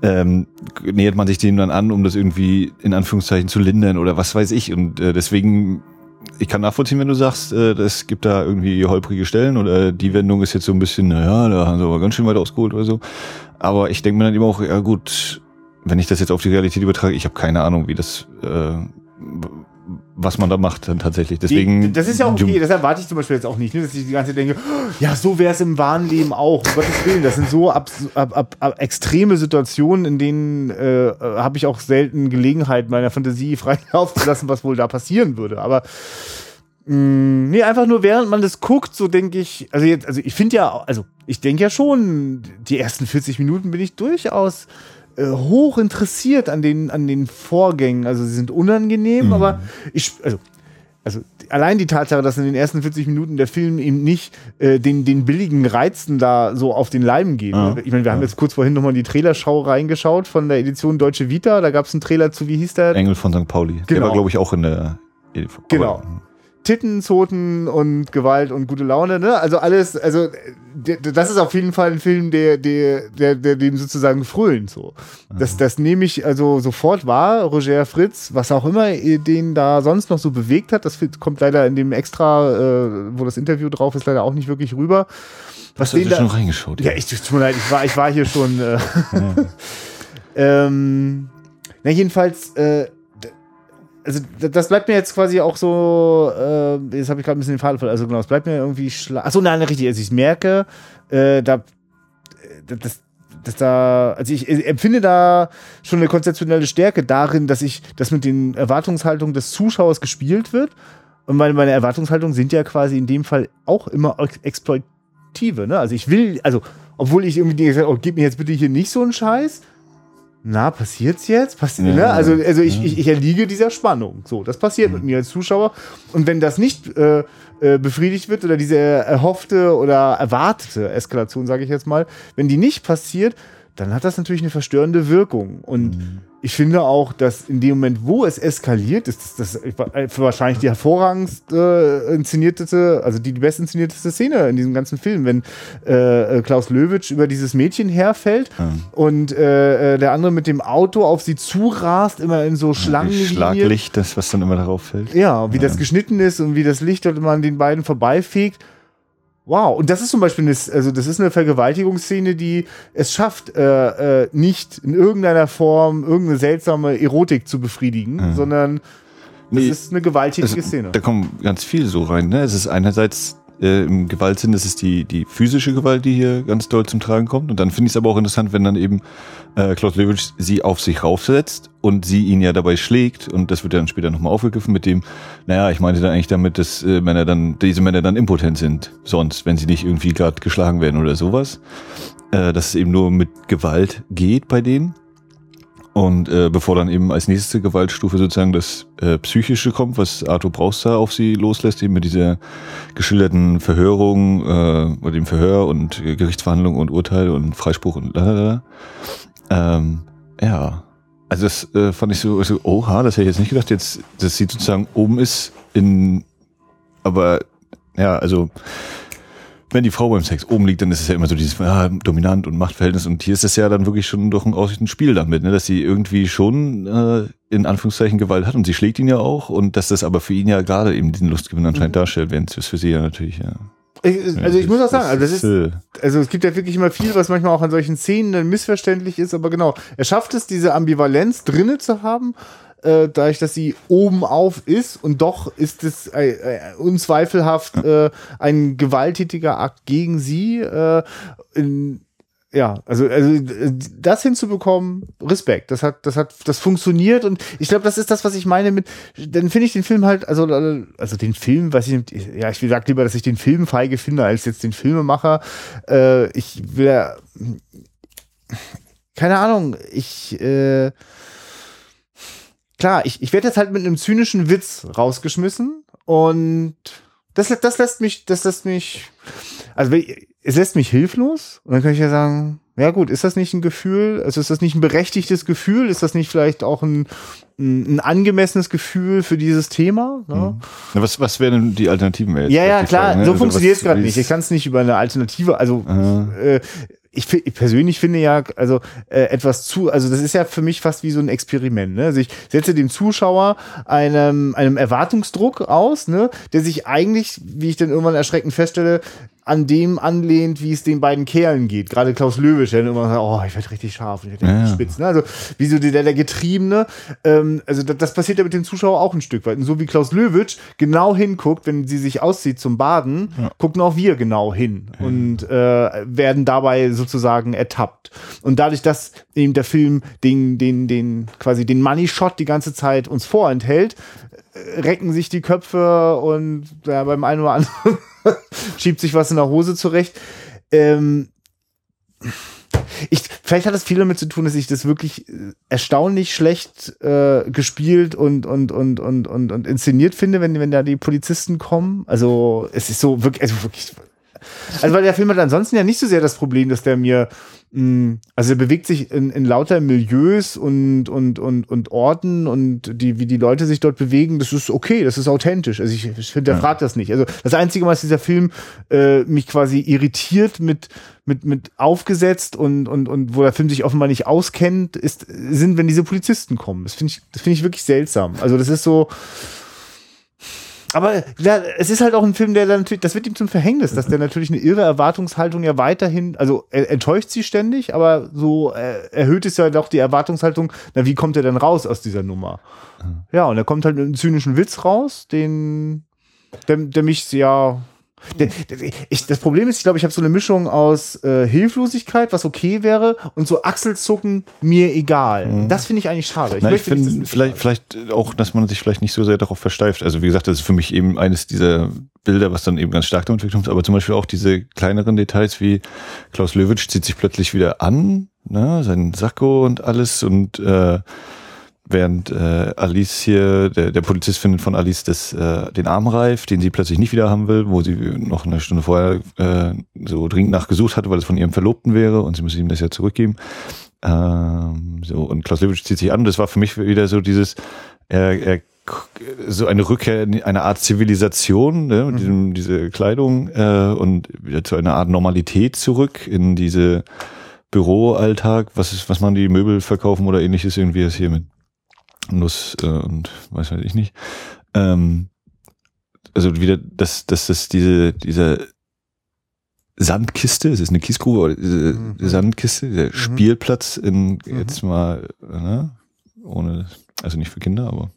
ähm, nähert man sich dem dann an, um das irgendwie in Anführungszeichen zu lindern oder was weiß ich. Und äh, deswegen, ich kann nachvollziehen, wenn du sagst, äh, es gibt da irgendwie holprige Stellen oder die Wendung ist jetzt so ein bisschen, naja, da haben sie aber ganz schön weit ausgeholt oder so. Aber ich denke mir dann eben auch, ja gut, wenn ich das jetzt auf die Realität übertrage, ich habe keine Ahnung, wie das, äh, was man da macht dann tatsächlich. Deswegen.
Das ist ja auch okay, das erwarte ich zum Beispiel jetzt auch nicht, ne, dass ich die ganze Zeit denke, ja, so wäre es im wahren Leben auch. Um Gottes Willen, das sind so abs- ab, ab, ab, extreme Situationen, in denen äh, äh, habe ich auch selten Gelegenheit, meiner Fantasie frei Lauf zu lassen, was wohl da passieren würde. Aber mh, nee, einfach nur während man das guckt, so denke ich, also jetzt, also ich finde ja, also ich denke ja schon, die ersten 40 Minuten bin ich durchaus äh, hoch interessiert an den, an den Vorgängen. Also sie sind unangenehm, aber ich, also also allein die Tatsache, dass in den ersten 40 Minuten der Film eben nicht äh, den, den billigen Reizen da so auf den Leim geht.
Ja.
Ich meine, wir haben jetzt kurz vorhin nochmal in die Trailerschau reingeschaut von der Edition Deutsche Vita. Da gab es einen Trailer zu, wie hieß der?
Engel von St. Pauli. Der
Genau.
war, glaube ich, auch in der.
Genau. Titten, Zoten und Gewalt und gute Laune, ne? Also alles, also das ist auf jeden Fall ein Film, der, der, der, der dem sozusagen fröhnt so. Das, das nehme ich also sofort wahr. Roger Fritz, was auch immer den da sonst noch so bewegt hat, das kommt leider in dem Extra, äh, wo das Interview drauf ist, leider auch nicht wirklich rüber. Was
Hast du
den
schon
da,
reingeschaut?
ja, ich tut mir leid, ich war, ich war hier schon. Äh, ähm, na, jedenfalls, äh, also das bleibt mir jetzt quasi auch so, äh, jetzt habe ich gerade ein bisschen den Faden verloren, also genau, es bleibt mir irgendwie schla Achso, nein, richtig, also ich merke, äh, da, äh, das, dass da, also ich empfinde da schon eine konzeptionelle Stärke darin, dass ich, dass mit den Erwartungshaltungen des Zuschauers gespielt wird. Und meine, meine Erwartungshaltungen sind ja quasi in dem Fall auch immer ex exploitive, ne? Also ich will, also, obwohl ich irgendwie gesagt oh, gib mir jetzt bitte hier nicht so einen Scheiß. Na, passiert's jetzt? Passiert,
Ja,
ne? Also, also ich,
ja.
ich, ich erliege dieser Spannung. So, das passiert mit mir als Zuschauer. Und wenn das nicht äh, äh, befriedigt wird oder diese erhoffte oder erwartete Eskalation, sage ich jetzt mal, wenn die nicht passiert, dann hat das natürlich eine verstörende Wirkung. Und mhm. ich finde auch, dass in dem Moment, wo es eskaliert, ist das, das wahrscheinlich die hervorragendst äh, inszenierteste, also die, die best inszenierteste Szene in diesem ganzen Film, wenn äh, äh Klaus Löwitsch über dieses Mädchen herfällt mhm. und äh, äh, der andere mit dem Auto auf sie zurast, immer in so Schlangen. Ja,
Schlaglicht, das, was dann immer darauf fällt.
Ja, wie ja. das geschnitten ist und wie das Licht dort immer an den beiden vorbeifegt. Wow, und das ist zum Beispiel eine, also das ist eine Vergewaltigungsszene, die es schafft, äh, äh, nicht in irgendeiner Form irgendeine seltsame Erotik zu befriedigen, mhm. sondern das nee, ist eine gewalttätige
also,
Szene.
Da kommen ganz viel so rein. Ne? Es ist einerseits äh, im Gewaltsinn, das ist die, die physische Gewalt, die hier ganz doll zum Tragen kommt. Und dann finde ich es aber auch interessant, wenn dann eben äh, Klaus Lewitsch sie auf sich raufsetzt und sie ihn ja dabei schlägt. Und das wird dann später nochmal aufgegriffen mit dem, naja, ich meinte dann eigentlich damit, dass äh, Männer dann, diese Männer dann impotent sind, sonst, wenn sie nicht irgendwie gerade geschlagen werden oder sowas. Äh, dass es eben nur mit Gewalt geht bei denen. Und äh, bevor dann eben als nächste Gewaltstufe sozusagen das äh, Psychische kommt, was Arthur Brauster auf sie loslässt, eben mit dieser geschilderten Verhörung äh, oder dem Verhör und Gerichtsverhandlung und Urteil und Freispruch und lalala. Ähm, ja, also das äh, fand ich so, so, oha, das hätte ich jetzt nicht gedacht, jetzt, dass sie sozusagen oben ist in, aber ja, also wenn die Frau beim Sex oben liegt, dann ist es ja immer so dieses ah, dominant und Machtverhältnis. Und hier ist es ja dann wirklich schon doch ein ein Spiel damit, ne? dass sie irgendwie schon äh, in Anführungszeichen Gewalt hat und sie schlägt ihn ja auch und dass das aber für ihn ja gerade eben diesen Lustgewinn anscheinend mhm. darstellt, während es für sie ja natürlich ja.
Ich, also ich muss auch sagen, also, das ist, also es gibt ja wirklich immer viel, was manchmal auch an solchen Szenen dann missverständlich ist, aber genau, er schafft es, diese Ambivalenz drinne zu haben, äh, dadurch, dass sie oben auf ist und doch ist es äh, äh, unzweifelhaft äh, ein gewalttätiger Akt gegen sie. Äh, in, ja, also, also das hinzubekommen, Respekt. Das hat, das hat, das funktioniert und ich glaube, das ist das, was ich meine mit. Dann finde ich den Film halt, also, also den Film, was ich, ja, ich sag lieber, dass ich den Film feige finde als jetzt den Filmemacher. Äh, ich will, keine Ahnung, ich äh, klar, ich, ich werde jetzt halt mit einem zynischen Witz rausgeschmissen und das, das lässt mich, das lässt mich, also es lässt mich hilflos und dann kann ich ja sagen, ja gut, ist das nicht ein Gefühl, also ist das nicht ein berechtigtes Gefühl, ist das nicht vielleicht auch ein, ein, ein angemessenes Gefühl für dieses Thema? Ne?
Mhm. Was, was wären die Alternativen
jetzt? Ja, ja, klar, Frage, ne? so also funktioniert es gerade nicht. Ich kann es nicht über eine Alternative, also äh, ich, ich persönlich finde ja, also äh, etwas zu, also das ist ja für mich fast wie so ein Experiment. Ne? Also ich setze dem Zuschauer einem, einem Erwartungsdruck aus, ne, der sich eigentlich, wie ich dann irgendwann erschreckend feststelle, an dem anlehnt, wie es den beiden Kerlen geht. Gerade Klaus Löwisch, der immer sagt, oh, ich werde richtig scharf, ich werde richtig ja. spitz. Ne? Also wie so der, der Getriebene. Ähm, also das, das, passiert ja mit dem Zuschauer auch ein Stück weit. Und so wie Klaus Löwisch genau hinguckt, wenn sie sich auszieht zum Baden, ja. gucken auch wir genau hin ja. und äh, werden dabei sozusagen ertappt. Und dadurch, dass eben der Film den, den, den quasi den Money Shot die ganze Zeit uns vorenthält, recken sich die Köpfe und ja, beim einen oder anderen schiebt sich was in der Hose zurecht. Ähm, ich, vielleicht hat das viel damit zu tun, dass ich das wirklich äh, erstaunlich schlecht äh, gespielt und, und, und, und, und, und inszeniert finde, wenn, wenn da die Polizisten kommen. Also es ist so wirklich, also wirklich. Also weil der Film hat ansonsten ja nicht so sehr das Problem, dass der mir Mm, also er bewegt sich in, in lauter Milieus und, und, und, und Orten und die, wie die Leute sich dort bewegen, das ist okay, das ist authentisch. Also ich, ich der ja. das nicht. Also das Einzige, was dieser Film äh, mich quasi irritiert mit, mit, mit aufgesetzt und, und, und wo der Film sich offenbar nicht auskennt, ist, sind, wenn diese Polizisten kommen. Das finde ich, das finde ich wirklich seltsam. Also das ist so, aber ja, es ist halt auch ein Film, der dann natürlich, das wird ihm zum Verhängnis, dass der natürlich eine irre Erwartungshaltung ja weiterhin, also er enttäuscht sie ständig, aber so äh, erhöht es ja doch die Erwartungshaltung, na, wie kommt er denn raus aus dieser Nummer? Ja, und er kommt halt mit einem zynischen Witz raus, den, der, der mich ja ich, das Problem ist, ich glaube, ich habe so eine Mischung aus äh, Hilflosigkeit, was okay wäre, und so Achselzucken, mir egal. Mhm. Das finde ich eigentlich schade.
Ich, Na, ich finde vielleicht, vielleicht auch, dass man sich vielleicht nicht so sehr darauf versteift. Also wie gesagt, das ist für mich eben eines dieser Bilder, was dann eben ganz stark damit kommt, aber zum Beispiel auch diese kleineren Details wie Klaus Löwitsch zieht sich plötzlich wieder an, ne, seinen Sakko und alles und äh, während äh, Alice hier, der, der Polizist findet von Alice das, äh, den Armreif, den sie plötzlich nicht wieder haben will, wo sie noch eine Stunde vorher äh, so dringend nachgesucht hatte, weil es von ihrem Verlobten wäre und sie muss ihm das ja zurückgeben. Ähm, so, und Klaus Lewitsch zieht sich an. Das war für mich wieder so dieses, er, er so eine Rückkehr in eine Art Zivilisation, ne, mit diesem, diese Kleidung äh, und wieder zu einer Art Normalität zurück in diese Büroalltag, was ist, was man die Möbel verkaufen oder ähnliches, irgendwie ist hier mit Nuss äh, und weiß weiß ich nicht. Ähm, also wieder, dass, dass das diese, dieser Sandkiste, es ist eine Kiesgrube, oder diese
Mhm.
Sandkiste, der Spielplatz in
Mhm.
jetzt mal, ne, ohne, also nicht für Kinder, aber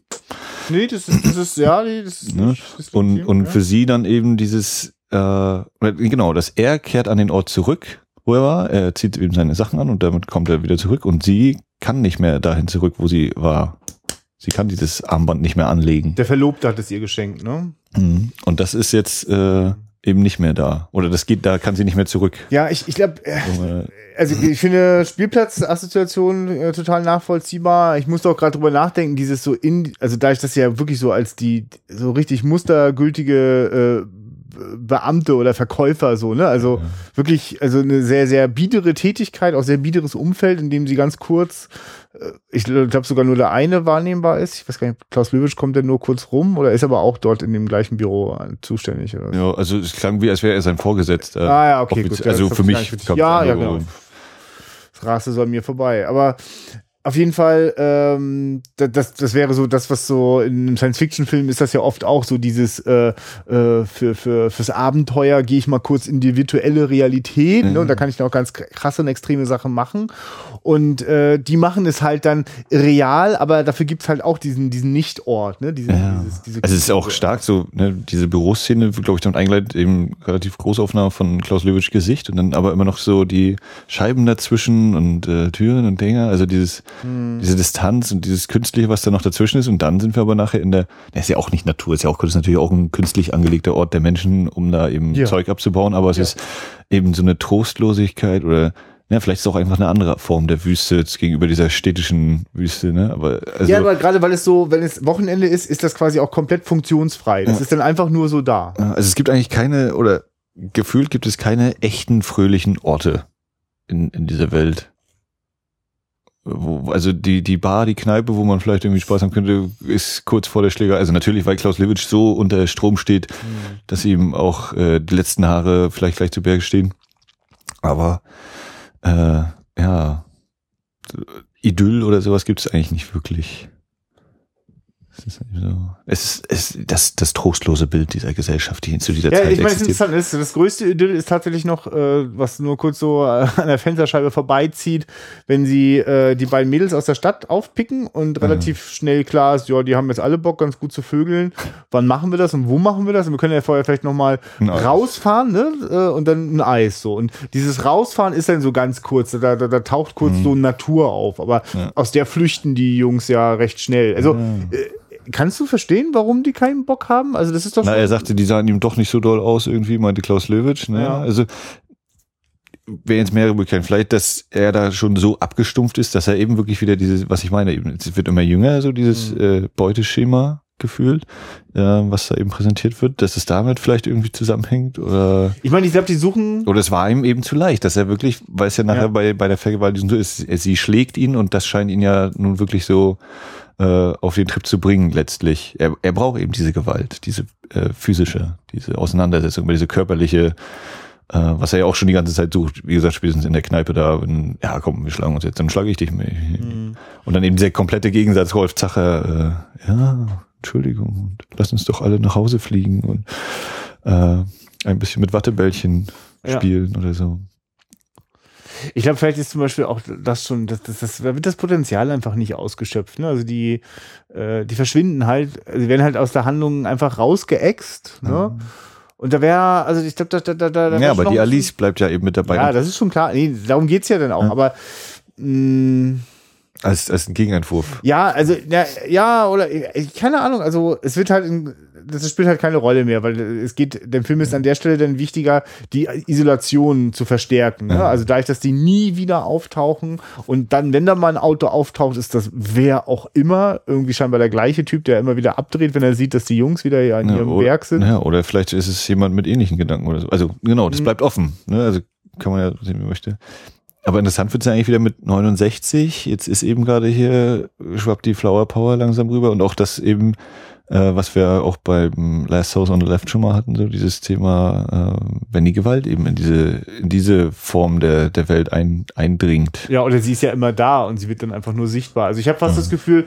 Nee, das ist, das ist, ja, nee, das ist
Ne?
nicht, das ist
und, und
ja.
für sie dann eben dieses, äh, genau, dass er kehrt an den Ort zurück, wo er war, er zieht eben seine Sachen an und damit kommt er wieder zurück und sie kann nicht mehr dahin zurück, wo sie war. Sie kann dieses Armband nicht mehr anlegen.
Der Verlobte hat es ihr geschenkt, ne?
Mhm. Und das ist jetzt äh, eben nicht mehr da. Oder das geht, da kann sie nicht mehr zurück.
Ja, ich, ich glaube, äh,
Äh,
also ich finde Spielplatzassoziation äh, total nachvollziehbar. Ich musste auch gerade drüber nachdenken, dieses so in, also da ich das ja wirklich so als die so richtig mustergültige äh, Beamte oder Verkäufer so, ne? Also wirklich, also eine sehr, sehr biedere Tätigkeit, auch sehr biederes Umfeld, in dem sie ganz kurz, äh, ich glaube sogar nur der eine wahrnehmbar ist. Ich weiß gar nicht, Klaus Löwisch kommt ja nur kurz rum oder ist aber auch dort in dem gleichen Büro äh, zuständig oder so.
Ja, also es klang wie, als wäre er sein Vorgesetzter.
Ah ja, okay, gut. Ja,
also für mich.
Ja, ja, genau. Das raste so an mir vorbei. Aber auf jeden Fall, ähm, da- das, das wäre so das, was so in einem Science-Fiction-Film ist das ja oft auch so dieses äh, äh, für, für, fürs Abenteuer gehe ich mal kurz in die virtuelle Realität ne, und da kann ich dann auch ganz krasse und extreme Sachen machen. Und äh, die machen es halt dann real, aber dafür gibt's halt auch diesen, diesen Nicht-Ort, ne? Diesen,
Ja.
dieses, diese
Also es ist auch stark so, ne, diese Büroszene, glaube ich, damit eingeleitet, eben relativ Großaufnahme von Klaus Löwitsch Gesicht und dann aber immer noch so die Scheiben dazwischen und äh, Türen und Dinger, also dieses,
Hm.
diese Distanz und dieses Künstliche, was da noch dazwischen ist und dann sind wir aber nachher in der, das ist ja auch nicht Natur, ist ja auch ist natürlich auch ein künstlich angelegter Ort der Menschen, um da eben
Ja.
Zeug abzubauen, aber es
Ja.
ist eben so eine Trostlosigkeit oder ja, vielleicht ist es auch einfach eine andere Form der Wüste jetzt gegenüber dieser städtischen Wüste, ne? Aber also,
ja, aber gerade weil es so, wenn es Wochenende ist, ist das quasi auch komplett funktionsfrei. Das
Ja.
ist dann einfach nur so da.
Also es gibt eigentlich keine, oder gefühlt gibt es keine echten fröhlichen Orte in, in dieser Welt. Wo, also die, die Bar, die Kneipe, wo man vielleicht irgendwie Spaß haben könnte, ist kurz vor der Schläger. Also natürlich, weil Klaus Lewitsch so unter Strom steht, dass ihm auch äh, die letzten Haare vielleicht gleich zu Berge stehen. Aber äh, ja, Idyll oder sowas gibt es eigentlich nicht wirklich. Es ist, so. es ist, es ist das, das trostlose Bild dieser Gesellschaft, die zu dieser
Ja,
Zeit
ich meine, ist
existiert.
interessant. Das, das größte Idyll ist tatsächlich noch, äh, was nur kurz so äh, an der Fensterscheibe vorbeizieht, wenn sie äh, die beiden Mädels aus der Stadt aufpicken und relativ schnell klar ist, ja, die haben jetzt alle Bock, ganz gut zu vögeln. Wann machen wir das und wo machen wir das? Und wir können ja vorher vielleicht nochmal rausfahren, ne? Äh, und dann ein Eis so. Und dieses Rausfahren ist dann so ganz kurz, da, da, da taucht kurz so Natur auf. Aber
Mhm. Ja.
aus der flüchten die Jungs ja recht schnell. Also äh, kannst du verstehen, warum die keinen Bock haben? Also das ist doch
Na, er sagte, die sahen ihm doch nicht so doll aus, irgendwie, meinte Klaus Löwitsch. Ne?
Ja.
Also wäre jetzt mehrere Möglichkeiten. Vielleicht, dass er da schon so abgestumpft ist, dass er eben wirklich wieder dieses, was ich meine, eben, es wird immer jünger, so dieses
Mhm.
äh, Beuteschema gefühlt, äh, was da eben präsentiert wird, dass es damit vielleicht irgendwie zusammenhängt oder
Ich meine, ich glaube, die suchen.
oder es war ihm eben zu leicht, dass er wirklich, weil es ja nachher
Ja.
bei, bei der Vergewaltigung so ist, sie schlägt ihn und das scheint ihn ja nun wirklich so äh, auf den Trip zu bringen letztlich. Er, er braucht eben diese Gewalt, diese äh, physische, diese Auseinandersetzung, diese körperliche, äh, was er ja auch schon die ganze Zeit sucht. Wie gesagt, spätestens in der Kneipe da, wenn, ja komm, wir schlagen uns jetzt, dann schlage ich dich. Mit. Und dann eben dieser komplette Gegensatz, Rolf Zacher, äh, ja, Entschuldigung, und lass uns doch alle nach Hause fliegen und äh, ein bisschen mit Wattebällchen
Ja.
spielen oder so.
Ich glaube, vielleicht ist zum Beispiel auch das schon, das, das, das da wird das Potenzial einfach nicht ausgeschöpft. Ne? Also die, äh, die verschwinden halt, sie werden halt aus der Handlung einfach rausgeäxt. Ne? Und da wäre, also ich glaube, da, da, da, da
Ja, aber die Alice bleibt ja eben mit dabei.
Ja, das ist schon klar. Nee, darum geht's ja dann auch.
Ja.
Aber mh,
als, als ein Gegenentwurf.
ja, also ja, ja oder ich- keine Ahnung. Also es wird halt in, das spielt halt keine Rolle mehr, weil es geht, dem Film ist an der Stelle dann wichtiger, die Isolation zu verstärken. Ne?
Ja.
Also dadurch, dass die nie wieder auftauchen und dann, wenn da mal ein Auto auftaucht, ist das wer auch immer, irgendwie scheinbar der gleiche Typ, der immer wieder abdreht, wenn er sieht, dass die Jungs wieder ja in ihrem
oder,
Werk sind.
Ja, oder vielleicht ist es jemand mit ähnlichen Gedanken oder so. Also genau,
Mhm.
das bleibt offen. Ne? Also kann man ja sehen, wie man möchte. Aber interessant wird es ja eigentlich wieder mit 69. Jetzt ist eben gerade hier, schwappt die Flower Power langsam rüber und auch das eben, äh, was wir auch beim Last House on the Left schon mal hatten, so dieses Thema, äh, wenn die Gewalt eben in diese, in diese Form der, der Welt ein, eindringt.
Ja, oder sie ist ja immer da und sie wird dann einfach nur sichtbar. Also ich habe fast
Mhm.
das Gefühl,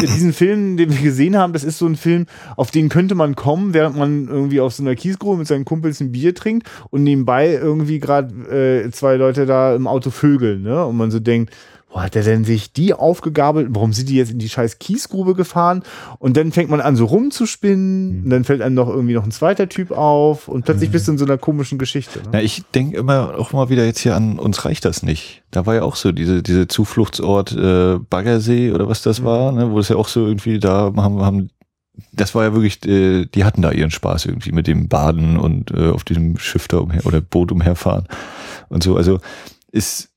diesen Film, den wir gesehen haben, das ist so ein Film, auf den könnte man kommen, während man irgendwie auf so einer Kiesgrube mit seinen Kumpels ein Bier trinkt und nebenbei irgendwie gerade äh, zwei Leute da im Auto vögeln, ne? Und man so denkt, wo hat der denn sich die aufgegabelt? Warum sind die jetzt in die scheiß Kiesgrube gefahren? Und dann fängt man an, so rumzuspinnen. Und dann fällt einem noch irgendwie noch ein zweiter Typ auf. Und plötzlich bist du in so einer komischen Geschichte. Ne?
Ja, ich denke immer auch mal wieder jetzt hier an uns reicht das nicht. Da war ja auch so diese diese Zufluchtsort äh, Baggersee oder was das war, ne, wo es ja auch so irgendwie da haben haben das war ja wirklich, äh, die hatten da ihren Spaß irgendwie mit dem Baden und äh, auf diesem Schiff da umher oder Boot umherfahren und so. Also ist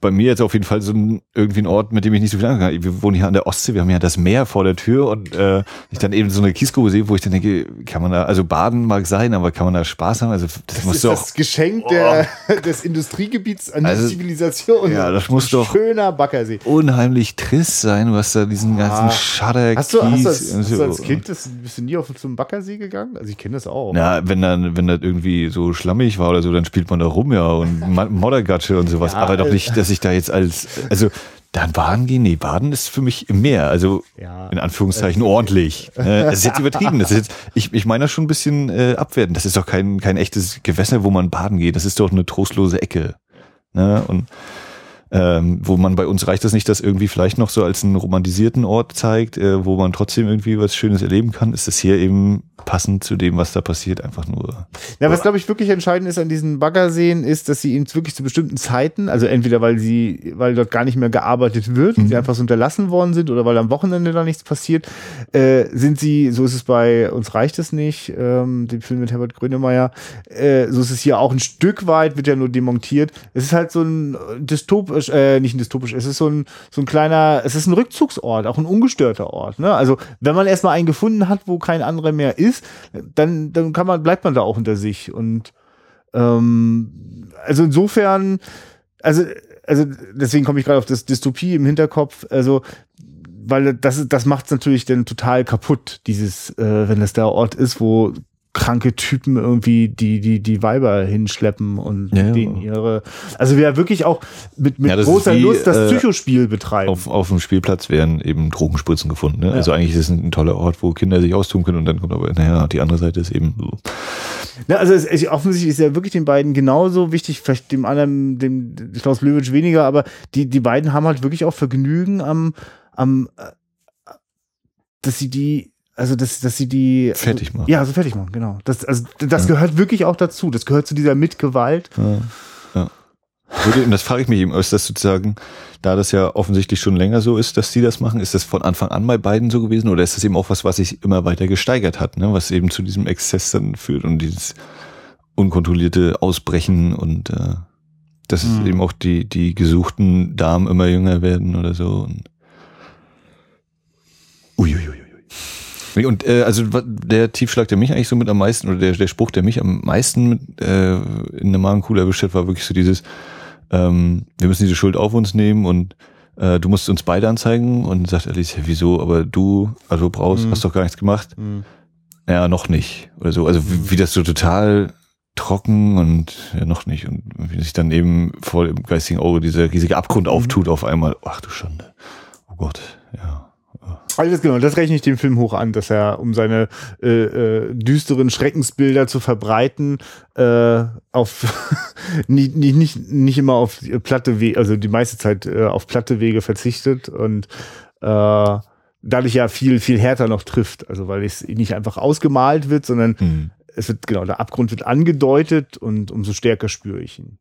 bei mir jetzt auf jeden Fall so ein, irgendwie ein Ort, mit dem ich nicht so viel anfangen kann. Wir wohnen hier an der Ostsee, wir haben ja das Meer vor der Tür und äh, ich dann eben so eine Kiesgrube sehe, wo ich dann denke, kann man da, also baden mag sein, aber kann man da Spaß haben? Also das,
Das
muss
ist
doch
das Geschenk der, des Industriegebiets an
Also,
die Zivilisation.
ja, das muss doch-
Schöner Baggersee.
unheimlich trist sein. Du hast da diesen ganzen
Ah.
Schadder,
Hast du, hast, du als,
Kies und
hast du als Kind das, bist du nie auf zum Baggersee gegangen? Also ich kenne das auch.
Na, wenn dann, wenn das irgendwie so schlammig war oder so, dann spielt man da rum, ja, und Moddergatsche und sowas.
Ja,
aber doch
äh,
nicht, dass ich da jetzt als, also, dann baden gehen, nee, baden ist für mich im Meer, also,
Ja.
in Anführungszeichen ordentlich. Äh, Das ist jetzt übertrieben, das ist jetzt, ich, ich meine das schon ein bisschen äh, abwertend. Das ist doch kein, kein echtes Gewässer, wo man baden geht. Das ist doch eine trostlose Ecke. Ne? Und ähm, wo man bei uns reicht das nicht, das irgendwie vielleicht noch so als einen romantisierten Ort zeigt, äh, wo man trotzdem irgendwie was Schönes erleben kann, ist das hier eben passend zu dem, was da passiert, einfach nur.
Ja, was glaube ich wirklich entscheidend ist an diesen Baggerseen, ist, dass sie ihn wirklich zu bestimmten Zeiten, also entweder weil sie, weil dort gar nicht mehr gearbeitet wird,
Mhm.
sie einfach so unterlassen worden sind oder weil am Wochenende da nichts passiert, äh, sind sie, so ist es bei uns reicht es nicht, ähm, dem Film mit Herbert Grönemeyer, äh, so ist es hier auch ein Stück weit, wird ja nur demontiert. Es ist halt so ein dystopisch, äh, nicht ein dystopisch, es ist so ein, so ein kleiner, es ist ein Rückzugsort, auch ein ungestörter Ort. Ne? Also wenn man erstmal einen gefunden hat, wo kein anderer mehr ist, dann, dann kann man, bleibt man da auch unter sich. Und ähm, also insofern, also, also deswegen komme ich gerade auf das Dystopie im Hinterkopf, also weil das, das macht es natürlich dann total kaputt, dieses, äh, wenn das der Ort ist, wo kranke Typen irgendwie die, die, die Weiber hinschleppen und
Ja, ja.
denen ihre, also wer wirklich auch mit, mit
Ja,
großer
wie,
Lust das
äh,
Psychospiel betreiben.
Auf, auf dem Spielplatz werden eben Drogenspritzen gefunden. Ne? Also eigentlich ist es ein toller Ort, wo Kinder sich austun können und dann kommt aber, naja, die andere Seite ist eben so.
Ja, also es, es, offensichtlich ist ja wirklich den beiden genauso wichtig, vielleicht dem anderen, dem Klaus Löwitsch weniger, aber die, die beiden haben halt wirklich auch Vergnügen am, am äh, dass sie die, also dass, dass sie die
Fertig machen.
Ja, so fertig machen, genau. Das, also das
Ja.
gehört wirklich auch dazu. Das gehört zu dieser Mitgewalt.
Ja. ja. Würde- Und das frage ich mich eben, ist das sozusagen, da das ja offensichtlich schon länger so ist, dass die das machen, ist das von Anfang an bei beiden so gewesen oder ist das eben auch was, was sich immer weiter gesteigert hat, ne? was eben zu diesem Exzess dann führt und dieses unkontrollierte Ausbrechen und äh, dass
Mhm.
eben auch die, die gesuchten Damen immer jünger werden oder so. Und Uiuiuiui. Und äh, also der Tiefschlag, der mich eigentlich so mit am meisten, oder der, der Spruch, der mich am meisten mit, äh, in der Magenkuhle erwischt hat, war wirklich so dieses, ähm, wir müssen diese Schuld auf uns nehmen und äh, du musst uns beide anzeigen und sagt Alice, ja, wieso, aber du, also brauchst,
Mhm.
hast doch gar nichts gemacht. Ja, noch nicht. Oder so. Also wie, wie das so total trocken und ja, noch nicht. Und wie sich dann eben vor dem geistigen Auge dieser riesige Abgrund auftut auf einmal. Ach du Schande. Oh Gott.
Also das, genau, das rechne ich dem Film hoch an, dass er, um seine äh, äh, düsteren Schreckensbilder zu verbreiten, äh, auf nicht, nicht, nicht, nicht immer auf platte Wege, also die meiste Zeit äh, auf platte Wege verzichtet und äh, dadurch ja viel, viel härter noch trifft. Also weil es nicht einfach ausgemalt wird, sondern
Hm.
es wird, genau, der Abgrund wird angedeutet und umso stärker spüre ich ihn.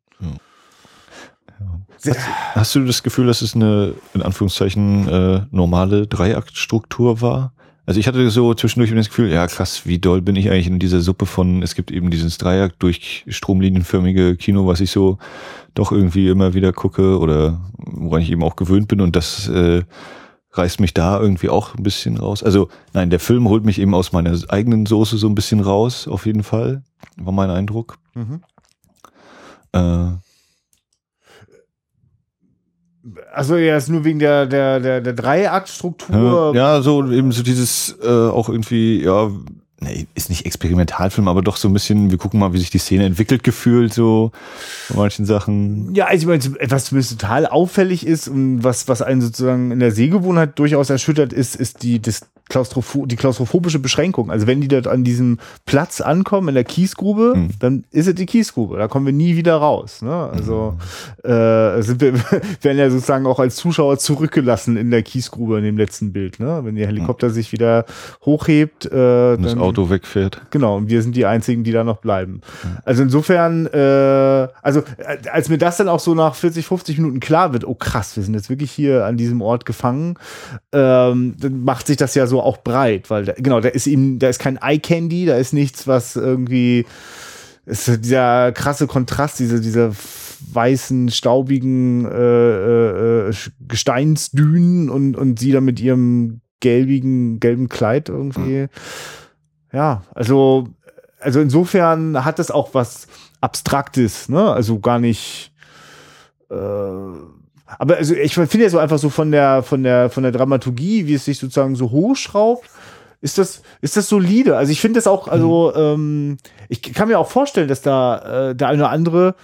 Sehr-
Hast du das Gefühl, dass es eine, in Anführungszeichen, äh, normale Dreiaktstruktur war? Also ich hatte so zwischendurch das Gefühl, ja krass, wie doll bin ich eigentlich in dieser Suppe von, es gibt eben dieses Dreier durch stromlinienförmige Kino, was ich so doch irgendwie immer wieder gucke oder woran ich eben auch gewöhnt bin und das äh, reißt mich da irgendwie auch ein bisschen raus. Also nein, der Film holt mich eben aus meiner eigenen Soße so ein bisschen raus, auf jeden Fall, war mein Eindruck. Mhm.
Äh, also ja, ist nur wegen der der der, der Dreiaktstruktur.
Ja, so eben so dieses äh, auch irgendwie ja nee, ist nicht Experimentalfilm, aber doch so ein bisschen, wir gucken mal, wie sich die Szene entwickelt, gefühlt, so bei manchen Sachen.
Ja, also ich meine, was zumindest total auffällig ist und was, was einen sozusagen in der Sehgewohnheit durchaus erschüttert ist, ist die, das, Klaustropho die klaustrophobische Beschränkung. Also wenn die dort an diesem Platz ankommen in der Kiesgrube, mhm. dann ist es die Kiesgrube. Da kommen wir nie wieder raus. Ne? Also mhm. äh, sind wir werden ja sozusagen auch als Zuschauer zurückgelassen in der Kiesgrube in dem letzten Bild. Ne? Wenn der Helikopter mhm. sich wieder hochhebt, äh,
dann, das Auto wegfährt.
Genau. Und wir sind die einzigen, die da noch bleiben. Mhm. Also insofern, äh, also äh, als mir das dann auch so nach 40, 50 Minuten klar wird, oh krass, wir sind jetzt wirklich hier an diesem Ort gefangen, ähm, dann macht sich das ja so auch breit, weil da, genau, da ist ihm, da ist kein Eye Candy, da ist nichts, was irgendwie ist dieser krasse Kontrast, diese, diese weißen, staubigen äh, äh, Gesteinsdünen und, und sie dann mit ihrem gelbigen, gelben Kleid irgendwie. Mhm. Ja, also, also insofern hat es auch was Abstraktes, ne? Also gar nicht. Äh, aber also ich finde ja so einfach so von der, von der, von der Dramaturgie, wie es sich sozusagen so hochschraubt, ist das, ist das solide. Also ich finde das auch, also mhm. ähm, ich kann mir auch vorstellen, dass da äh, der eine oder andere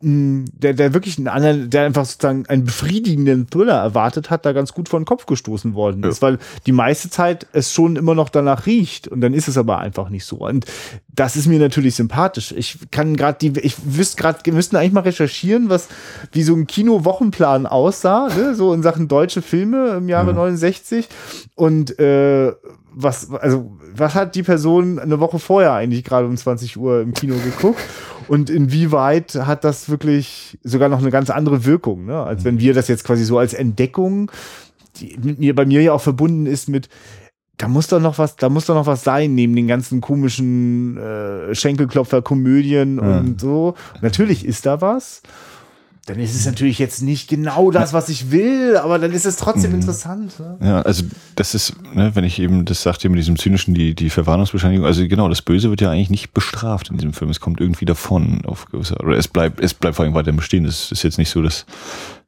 der, der wirklich einen anderen, der einfach sozusagen einen befriedigenden Thriller erwartet hat, da ganz gut vor den Kopf gestoßen worden ja. ist, weil die meiste Zeit es schon immer noch danach riecht und dann ist es aber einfach nicht so. Und das ist mir natürlich sympathisch. Ich kann gerade die, ich wüsste gerade, wir müssten eigentlich mal recherchieren, was, wie so ein Kino-Wochenplan aussah, ne? so in Sachen deutsche Filme im Jahre ja. 69 und äh, was, also, was hat die Person eine Woche vorher eigentlich gerade um 20 Uhr im Kino geguckt? Und inwieweit hat das wirklich sogar noch eine ganz andere Wirkung, ne? als wenn wir das jetzt quasi so als Entdeckung, die mit mir, bei mir ja auch verbunden ist mit, da muss doch noch was, da muss doch noch was sein, neben den ganzen komischen äh, Schenkelklopfer-Komödien ja. und so. Natürlich ist da was dann ist es natürlich jetzt nicht genau das, was ich will, aber dann ist es trotzdem mhm. interessant. Ne?
Ja, also das ist, ne, wenn ich eben, das sagte mit diesem zynischen, die, die Verwarnungsbescheinigung, also genau, das Böse wird ja eigentlich nicht bestraft in diesem Film. Es kommt irgendwie davon auf gewisse, oder es bleibt, es bleibt vor allem weiter bestehen. Das ist jetzt nicht so, dass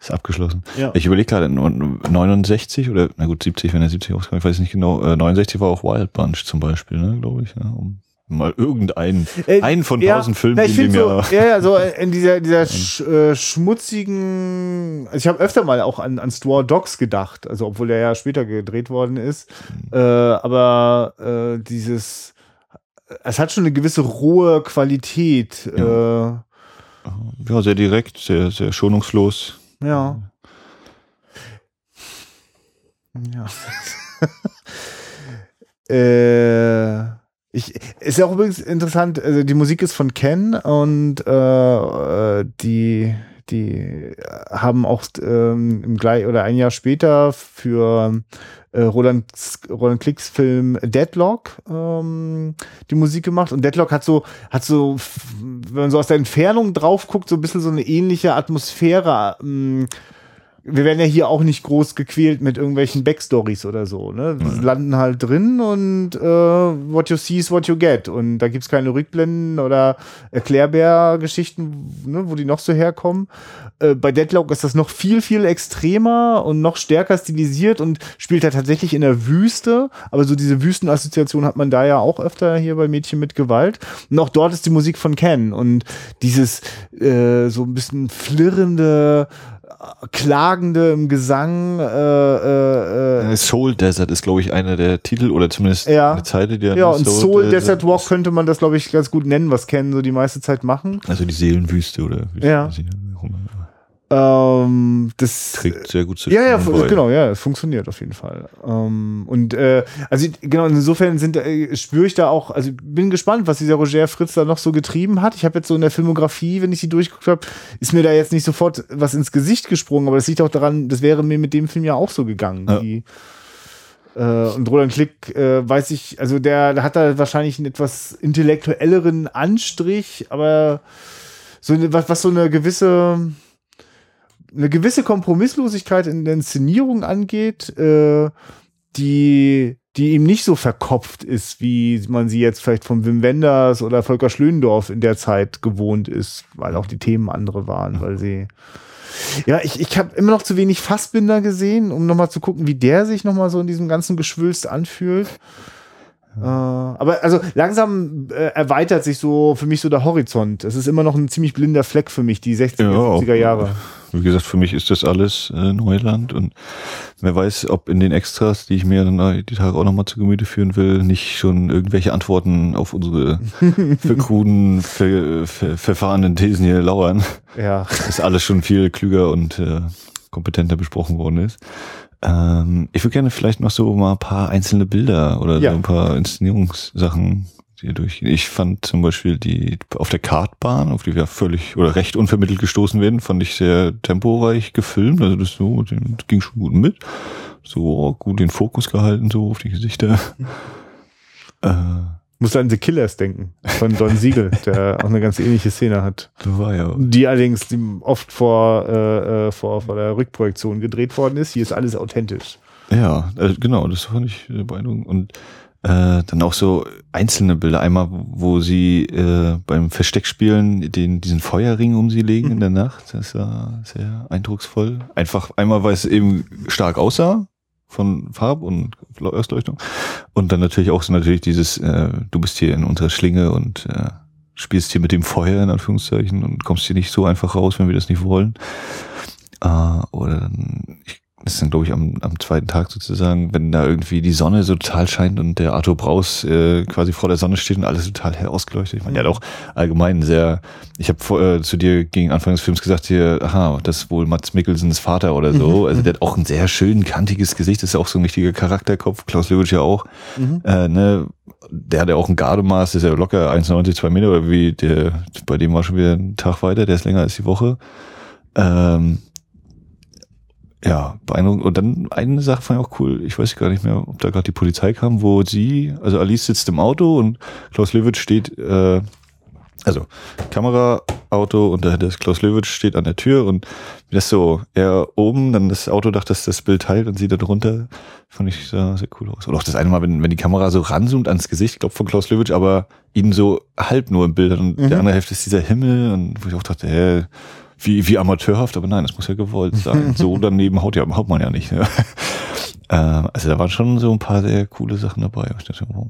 ist abgeschlossen. Ja. Ich überlege gerade, 69 oder, na gut, 70, wenn er 70 rauskam, ich weiß nicht genau, äh, 69 war auch Wild Bunch zum Beispiel, ne, glaube ich, ja, um mal irgendeinen, äh, einen von tausend ja, Filmen,
na, ich die so, ja, ja, so in dieser, dieser sch, äh, schmutzigen, also ich habe öfter mal auch an, an Store Dogs gedacht, also obwohl der ja später gedreht worden ist, mhm. äh, aber äh, dieses, es hat schon eine gewisse rohe Qualität. Ja,
äh, ja sehr direkt, sehr, sehr schonungslos.
Ja. Ja. äh, ich, ist ja auch übrigens interessant, also die Musik ist von Ken und äh, die, die haben auch ähm, im gleich oder ein Jahr später für äh, Roland, Roland Klicks Film Deadlock ähm, die Musik gemacht und Deadlock hat so, hat so, wenn man so aus der Entfernung drauf guckt, so ein bisschen so eine ähnliche Atmosphäre. Ähm, wir werden ja hier auch nicht groß gequält mit irgendwelchen Backstories oder so. Ne? Wir mhm. landen halt drin und äh, what you see is what you get. Und da gibt's keine Rückblenden oder Erklärbär-Geschichten, ne, wo die noch so herkommen. Äh, bei Deadlock ist das noch viel, viel extremer und noch stärker stilisiert und spielt halt tatsächlich in der Wüste. Aber so diese Wüstenassoziation hat man da ja auch öfter hier bei Mädchen mit Gewalt. Und auch dort ist die Musik von Ken. Und dieses äh, so ein bisschen flirrende Klagende im Gesang. Äh,
äh, äh, Soul Desert ist, glaube ich, einer der Titel oder zumindest
ja.
eine Zeile, die
Ja, und Soul, Desert, Desert Walk könnte man das, glaube ich, ganz gut nennen, was Ken so die meiste Zeit machen.
Also die Seelenwüste oder
Wüste, ja. Ähm, das
trägt sehr gut zu
Ja, ja, genau, ja, es funktioniert auf jeden Fall. Ähm, und äh, also genau, insofern sind äh, spüre ich da auch, also bin gespannt, was dieser Roger Fritz da noch so getrieben hat. Ich habe jetzt so in der Filmografie, wenn ich sie durchgeguckt habe, ist mir da jetzt nicht sofort was ins Gesicht gesprungen, aber das liegt auch daran, das wäre mir mit dem Film ja auch so gegangen. Ja. Die, Äh, und Roland Klick, äh, weiß ich, also der, der hat da wahrscheinlich einen etwas intellektuelleren Anstrich, aber so eine, was, was so eine gewisse, eine gewisse Kompromisslosigkeit in der Inszenierung angeht, äh, die, die ihm nicht so verkopft ist, wie man sie jetzt vielleicht von Wim Wenders oder Volker Schlöndorf in der Zeit gewohnt ist, weil auch die Themen andere waren, weil sie ja, ich, ich habe immer noch zu wenig Fassbinder gesehen, um nochmal zu gucken, wie der sich nochmal so in diesem ganzen Geschwülst anfühlt. Äh, aber also langsam äh, erweitert sich so für mich so der Horizont. Es ist immer noch ein ziemlich blinder Fleck für mich, die 60er, ja, 70er Jahre.
Wie gesagt, für mich ist das alles äh, Neuland und wer weiß, ob in den Extras, die ich mir dann die Tage auch nochmal zu Gemüte führen will, nicht schon irgendwelche Antworten auf unsere verkruden, ver, ver, verfahrenen Thesen hier lauern.
Ja.
Dass alles schon viel klüger und äh, kompetenter besprochen worden ist. Ähm, ich würde gerne vielleicht noch so mal ein paar einzelne Bilder oder ja. so ein paar Inszenierungssachen hier durch. Ich fand zum Beispiel die auf der Kartbahn, auf die wir völlig oder recht unvermittelt gestoßen werden, fand ich sehr temporeich gefilmt. Also das so, das ging schon gut mit. So gut den Fokus gehalten, so auf die Gesichter.
äh, muss an The Killers denken von Don Siegel, der auch eine ganz ähnliche Szene hat.
War ja.
Die allerdings oft vor, äh, äh, vor, vor der Rückprojektion gedreht worden ist. Hier ist alles authentisch.
Ja, äh, genau, das fand ich beeindruckend. Und äh, dann auch so einzelne Bilder. Einmal, wo sie äh, beim Versteckspielen den, diesen Feuerring um sie legen in der Nacht. Das war sehr eindrucksvoll. Einfach einmal, weil es eben stark aussah von Farb und Ausleuchtung. Und dann natürlich auch so natürlich dieses, äh, du bist hier in unserer Schlinge und äh, spielst hier mit dem Feuer in Anführungszeichen und kommst hier nicht so einfach raus, wenn wir das nicht wollen. Äh, oder dann, ich das ist dann, glaube ich, am, am zweiten Tag sozusagen, wenn da irgendwie die Sonne so total scheint und der Arthur Braus äh, quasi vor der Sonne steht und alles total hell ausgeleuchtet. Ich meine, der hat auch allgemein sehr, ich habe äh, zu dir gegen Anfang des Films gesagt, hier, aha, das ist wohl Mats Mikkelsens Vater oder so. Mhm. Also der hat auch ein sehr schön kantiges Gesicht, das ist ja auch so ein richtiger Charakterkopf, Klaus Löwitsch ja auch. Mhm. Äh, ne, der hat ja auch ein Gardemaß, ist ja locker 1,90, 2 Meter, oder wie der, bei dem war schon wieder ein Tag weiter, der ist länger als die Woche. Ähm, ja, beeindruckend. Und dann eine Sache fand ich auch cool. Ich weiß gar nicht mehr, ob da gerade die Polizei kam, wo sie, also Alice sitzt im Auto und Klaus Lewitz steht, äh, also Kamera, Auto und da ist Klaus Lewitz steht an der Tür und das so, er oben, dann das Autodach, das das Bild teilt und sie da drunter, fand ich sehr, sehr cool aus. Und auch das eine Mal, wenn, wenn die Kamera so ranzoomt ans Gesicht, ich glaube von Klaus Lewitsch, aber ihn so halb nur im Bild und mhm. der andere Hälfte ist dieser Himmel und wo ich auch dachte, hä, wie, wie amateurhaft, aber nein, das muss ja gewollt sein. so daneben haut, ja, haut man ja nicht. Ne? ähm, also da waren schon so ein paar sehr coole Sachen dabei. Ich dachte, oh,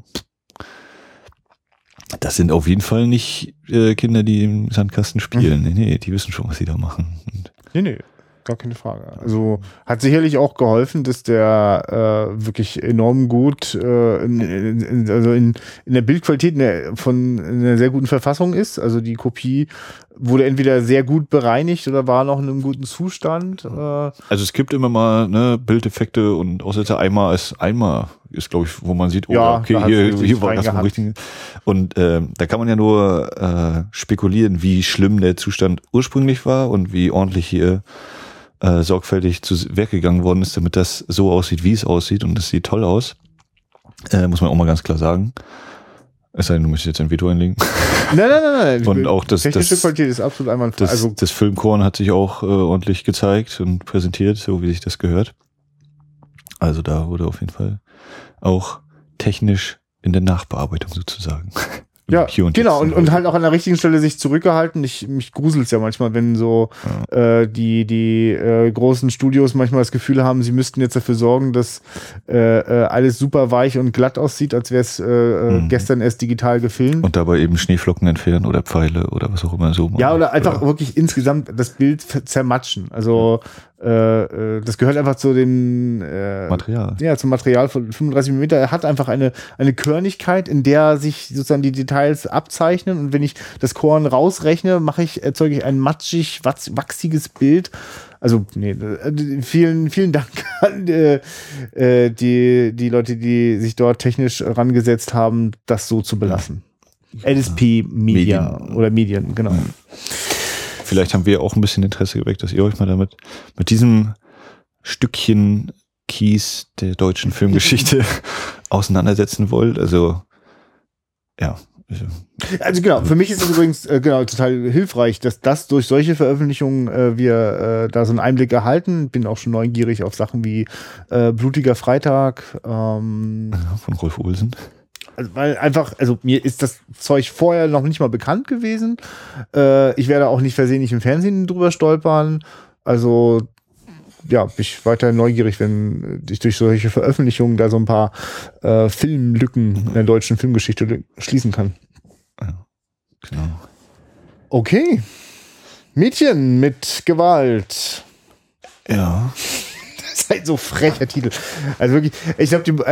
das sind auf jeden Fall nicht äh, Kinder, die im Sandkasten spielen. Nee, nee, die wissen schon, was sie da machen. Und
nee, nee gar keine Frage. Also hat sicherlich auch geholfen, dass der äh, wirklich enorm gut äh, in, in, also in, in der Bildqualität in der, von in einer sehr guten Verfassung ist. Also die Kopie wurde entweder sehr gut bereinigt oder war noch in einem guten Zustand. Äh.
Also es gibt immer mal ne, Bildeffekte und Aussetzer einmal ist einmal ist glaube ich, wo man sieht,
oh, ja,
okay, hier, hier war das richtig. Und äh, da kann man ja nur äh, spekulieren, wie schlimm der Zustand ursprünglich war und wie ordentlich hier äh, sorgfältig zu Werk gegangen worden ist, damit das so aussieht, wie es aussieht und es sieht toll aus. Äh, muss man auch mal ganz klar sagen. Es sei denn, du möchtest jetzt ein Veto einlegen.
Nein, nein, nein,
nein. Und auch das,
Technische das, Qualität ist absolut einwandfrei.
Das, also, das Filmkorn hat sich auch äh, ordentlich gezeigt und präsentiert, so wie sich das gehört. Also da wurde auf jeden Fall auch technisch in der Nachbearbeitung sozusagen
ja, genau, und, und halt auch an der richtigen Stelle sich zurückgehalten. Ich, mich gruselt's ja manchmal, wenn so ja. äh, die, die äh, großen Studios manchmal das Gefühl haben, sie müssten jetzt dafür sorgen, dass äh, äh alles super weich und glatt aussieht, als wäre es äh, äh, mhm. gestern erst digital gefilmt.
Und dabei eben Schneeflocken entfernen oder Pfeile oder was auch immer so.
Ja, oder einfach oder? wirklich insgesamt das Bild zermatschen. Also äh, äh, das gehört einfach zu dem
äh, Material.
Ja, zum Material von 35 mm. Er hat einfach eine, eine Körnigkeit, in der sich sozusagen die Details abzeichnen. Und wenn ich das Korn rausrechne, mache ich, erzeuge ich ein matschig, wachsiges Bild. Also, nee, äh, vielen, vielen Dank an äh, äh, die, die Leute, die sich dort technisch rangesetzt haben, das so zu belassen. Ja. LSP Media Medien. oder Medien, genau.
Vielleicht haben wir auch ein bisschen Interesse geweckt, dass ihr euch mal damit, mit diesem Stückchen Keys der deutschen Filmgeschichte auseinandersetzen wollt. Also ja.
Also genau, für mich ist es übrigens äh, genau total hilfreich, dass das durch solche Veröffentlichungen äh, wir äh, da so einen Einblick erhalten. Bin auch schon neugierig auf Sachen wie äh, Blutiger Freitag. Ähm,
Von Rolf Olsen.
Also, weil einfach, also mir ist das Zeug vorher noch nicht mal bekannt gewesen. Äh, ich werde auch nicht versehentlich im Fernsehen drüber stolpern. Also ja, bin ich weiter neugierig, wenn ich durch solche Veröffentlichungen da so ein paar äh, Filmlücken in der deutschen Filmgeschichte schließen kann.
Ja, genau.
Okay. Mädchen mit Gewalt.
Ja.
Ist halt so frecher Titel. Also wirklich, ich glaube,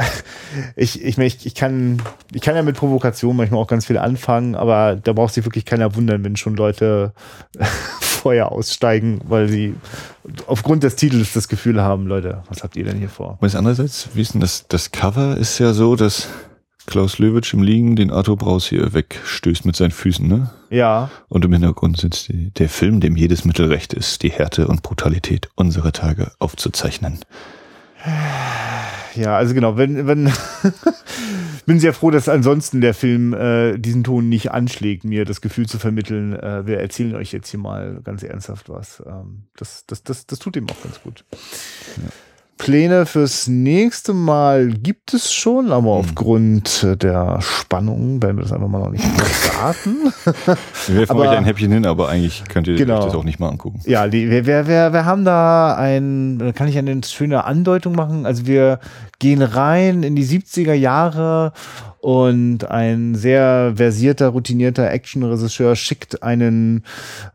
ich, ich, ich, ich, kann, ich kann ja mit Provokation manchmal auch ganz viel anfangen, aber da braucht sich wirklich keiner wundern, wenn schon Leute vorher aussteigen, weil sie aufgrund des Titels das Gefühl haben, Leute, was habt ihr denn hier vor?
Was andererseits, denn das, das Cover ist ja so, dass Klaus Löwitsch im Liegen den Arthur Braus hier wegstößt mit seinen Füßen, ne?
Ja.
Und im Hintergrund sitzt die, der Film, dem jedes Mittel recht ist, die Härte und Brutalität unserer Tage aufzuzeichnen.
Ja, also genau, wenn, wenn bin sehr froh, dass ansonsten der Film äh, diesen Ton nicht anschlägt, mir das Gefühl zu vermitteln, äh, wir erzählen euch jetzt hier mal ganz ernsthaft was. Ähm, das, das, das, das tut ihm auch ganz gut. Ja. Pläne fürs nächste Mal gibt es schon, aber hm. aufgrund der Spannung werden wir das einfach mal noch nicht verraten.
wir werfen euch ein Häppchen hin, aber eigentlich könnt ihr genau. euch das auch nicht mal angucken.
Ja, die, wir, wir, wir, wir haben da ein, kann ich eine schöne Andeutung machen. Also wir gehen rein in die 70er Jahre und ein sehr versierter, routinierter Actionregisseur schickt einen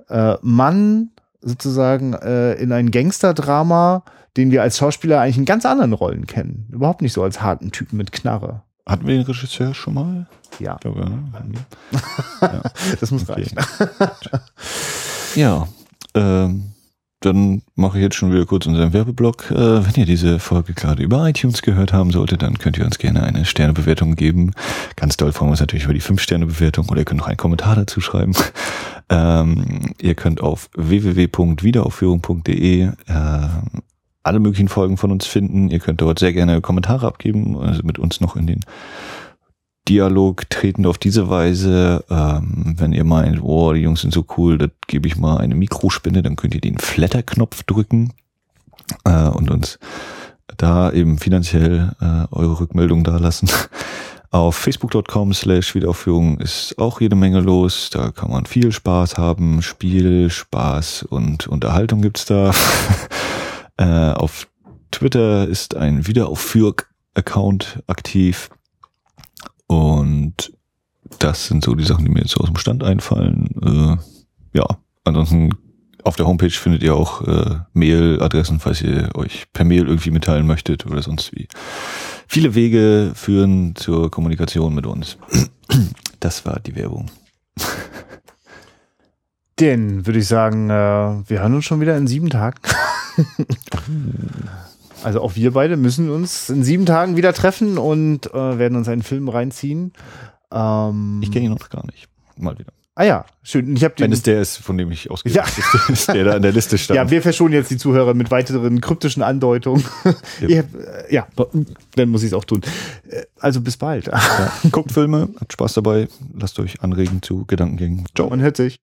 äh, Mann sozusagen äh, in ein Gangsterdrama, den wir als Schauspieler eigentlich in ganz anderen Rollen kennen. Überhaupt nicht so als harten Typen mit Knarre.
Hatten wir den Regisseur schon mal?
Ja.
Glaube, ne?
ja. Das muss okay. reichen.
ja. Ähm, dann mache ich jetzt schon wieder kurz unseren Werbeblock. Äh, wenn ihr diese Folge gerade über iTunes gehört haben solltet, dann könnt ihr uns gerne eine Sternebewertung geben. Ganz doll freuen wir uns natürlich über die 5-Sterne-Bewertung oder ihr könnt noch einen Kommentar dazu schreiben. Ähm, ihr könnt auf www.wiederaufführung.de äh, alle möglichen Folgen von uns finden. Ihr könnt dort sehr gerne Kommentare abgeben, also mit uns noch in den Dialog treten auf diese Weise. Ähm, wenn ihr meint, oh, die Jungs sind so cool, das gebe ich mal eine Mikrospinne, dann könnt ihr den Flatter-Knopf drücken äh, und uns da eben finanziell äh, eure Rückmeldung dalassen. Auf facebook.com slash Wiederaufführung ist auch jede Menge los. Da kann man viel Spaß haben. Spiel, Spaß und Unterhaltung gibt's da. Äh, auf Twitter ist ein Wiederaufführk-Account aktiv. Und das sind so die Sachen, die mir jetzt aus dem Stand einfallen. Äh, ja, ansonsten auf der Homepage findet ihr auch äh, Mailadressen, falls ihr euch per Mail irgendwie mitteilen möchtet oder sonst wie. Viele Wege führen zur Kommunikation mit uns. Das war die Werbung.
Den würde ich sagen, äh, wir hören uns schon wieder in sieben Tagen. also auch wir beide müssen uns in sieben Tagen wieder treffen und äh, werden uns einen Film reinziehen.
Ähm, ich kenne ihn noch gar nicht. Mal wieder.
Ah ja, schön. Ich hab
den, Wenn es der ist, von dem ich ausgehe, ja. ist, der da in der Liste stand.
Ja, wir verschonen jetzt die Zuhörer mit weiteren kryptischen Andeutungen. Ja, äh, ja dann muss ich es auch tun. Äh, also bis bald. Ja.
Guckt Filme, habt Spaß dabei, lasst euch anregen zu Gedankengängen.
Ciao. Man hört sich.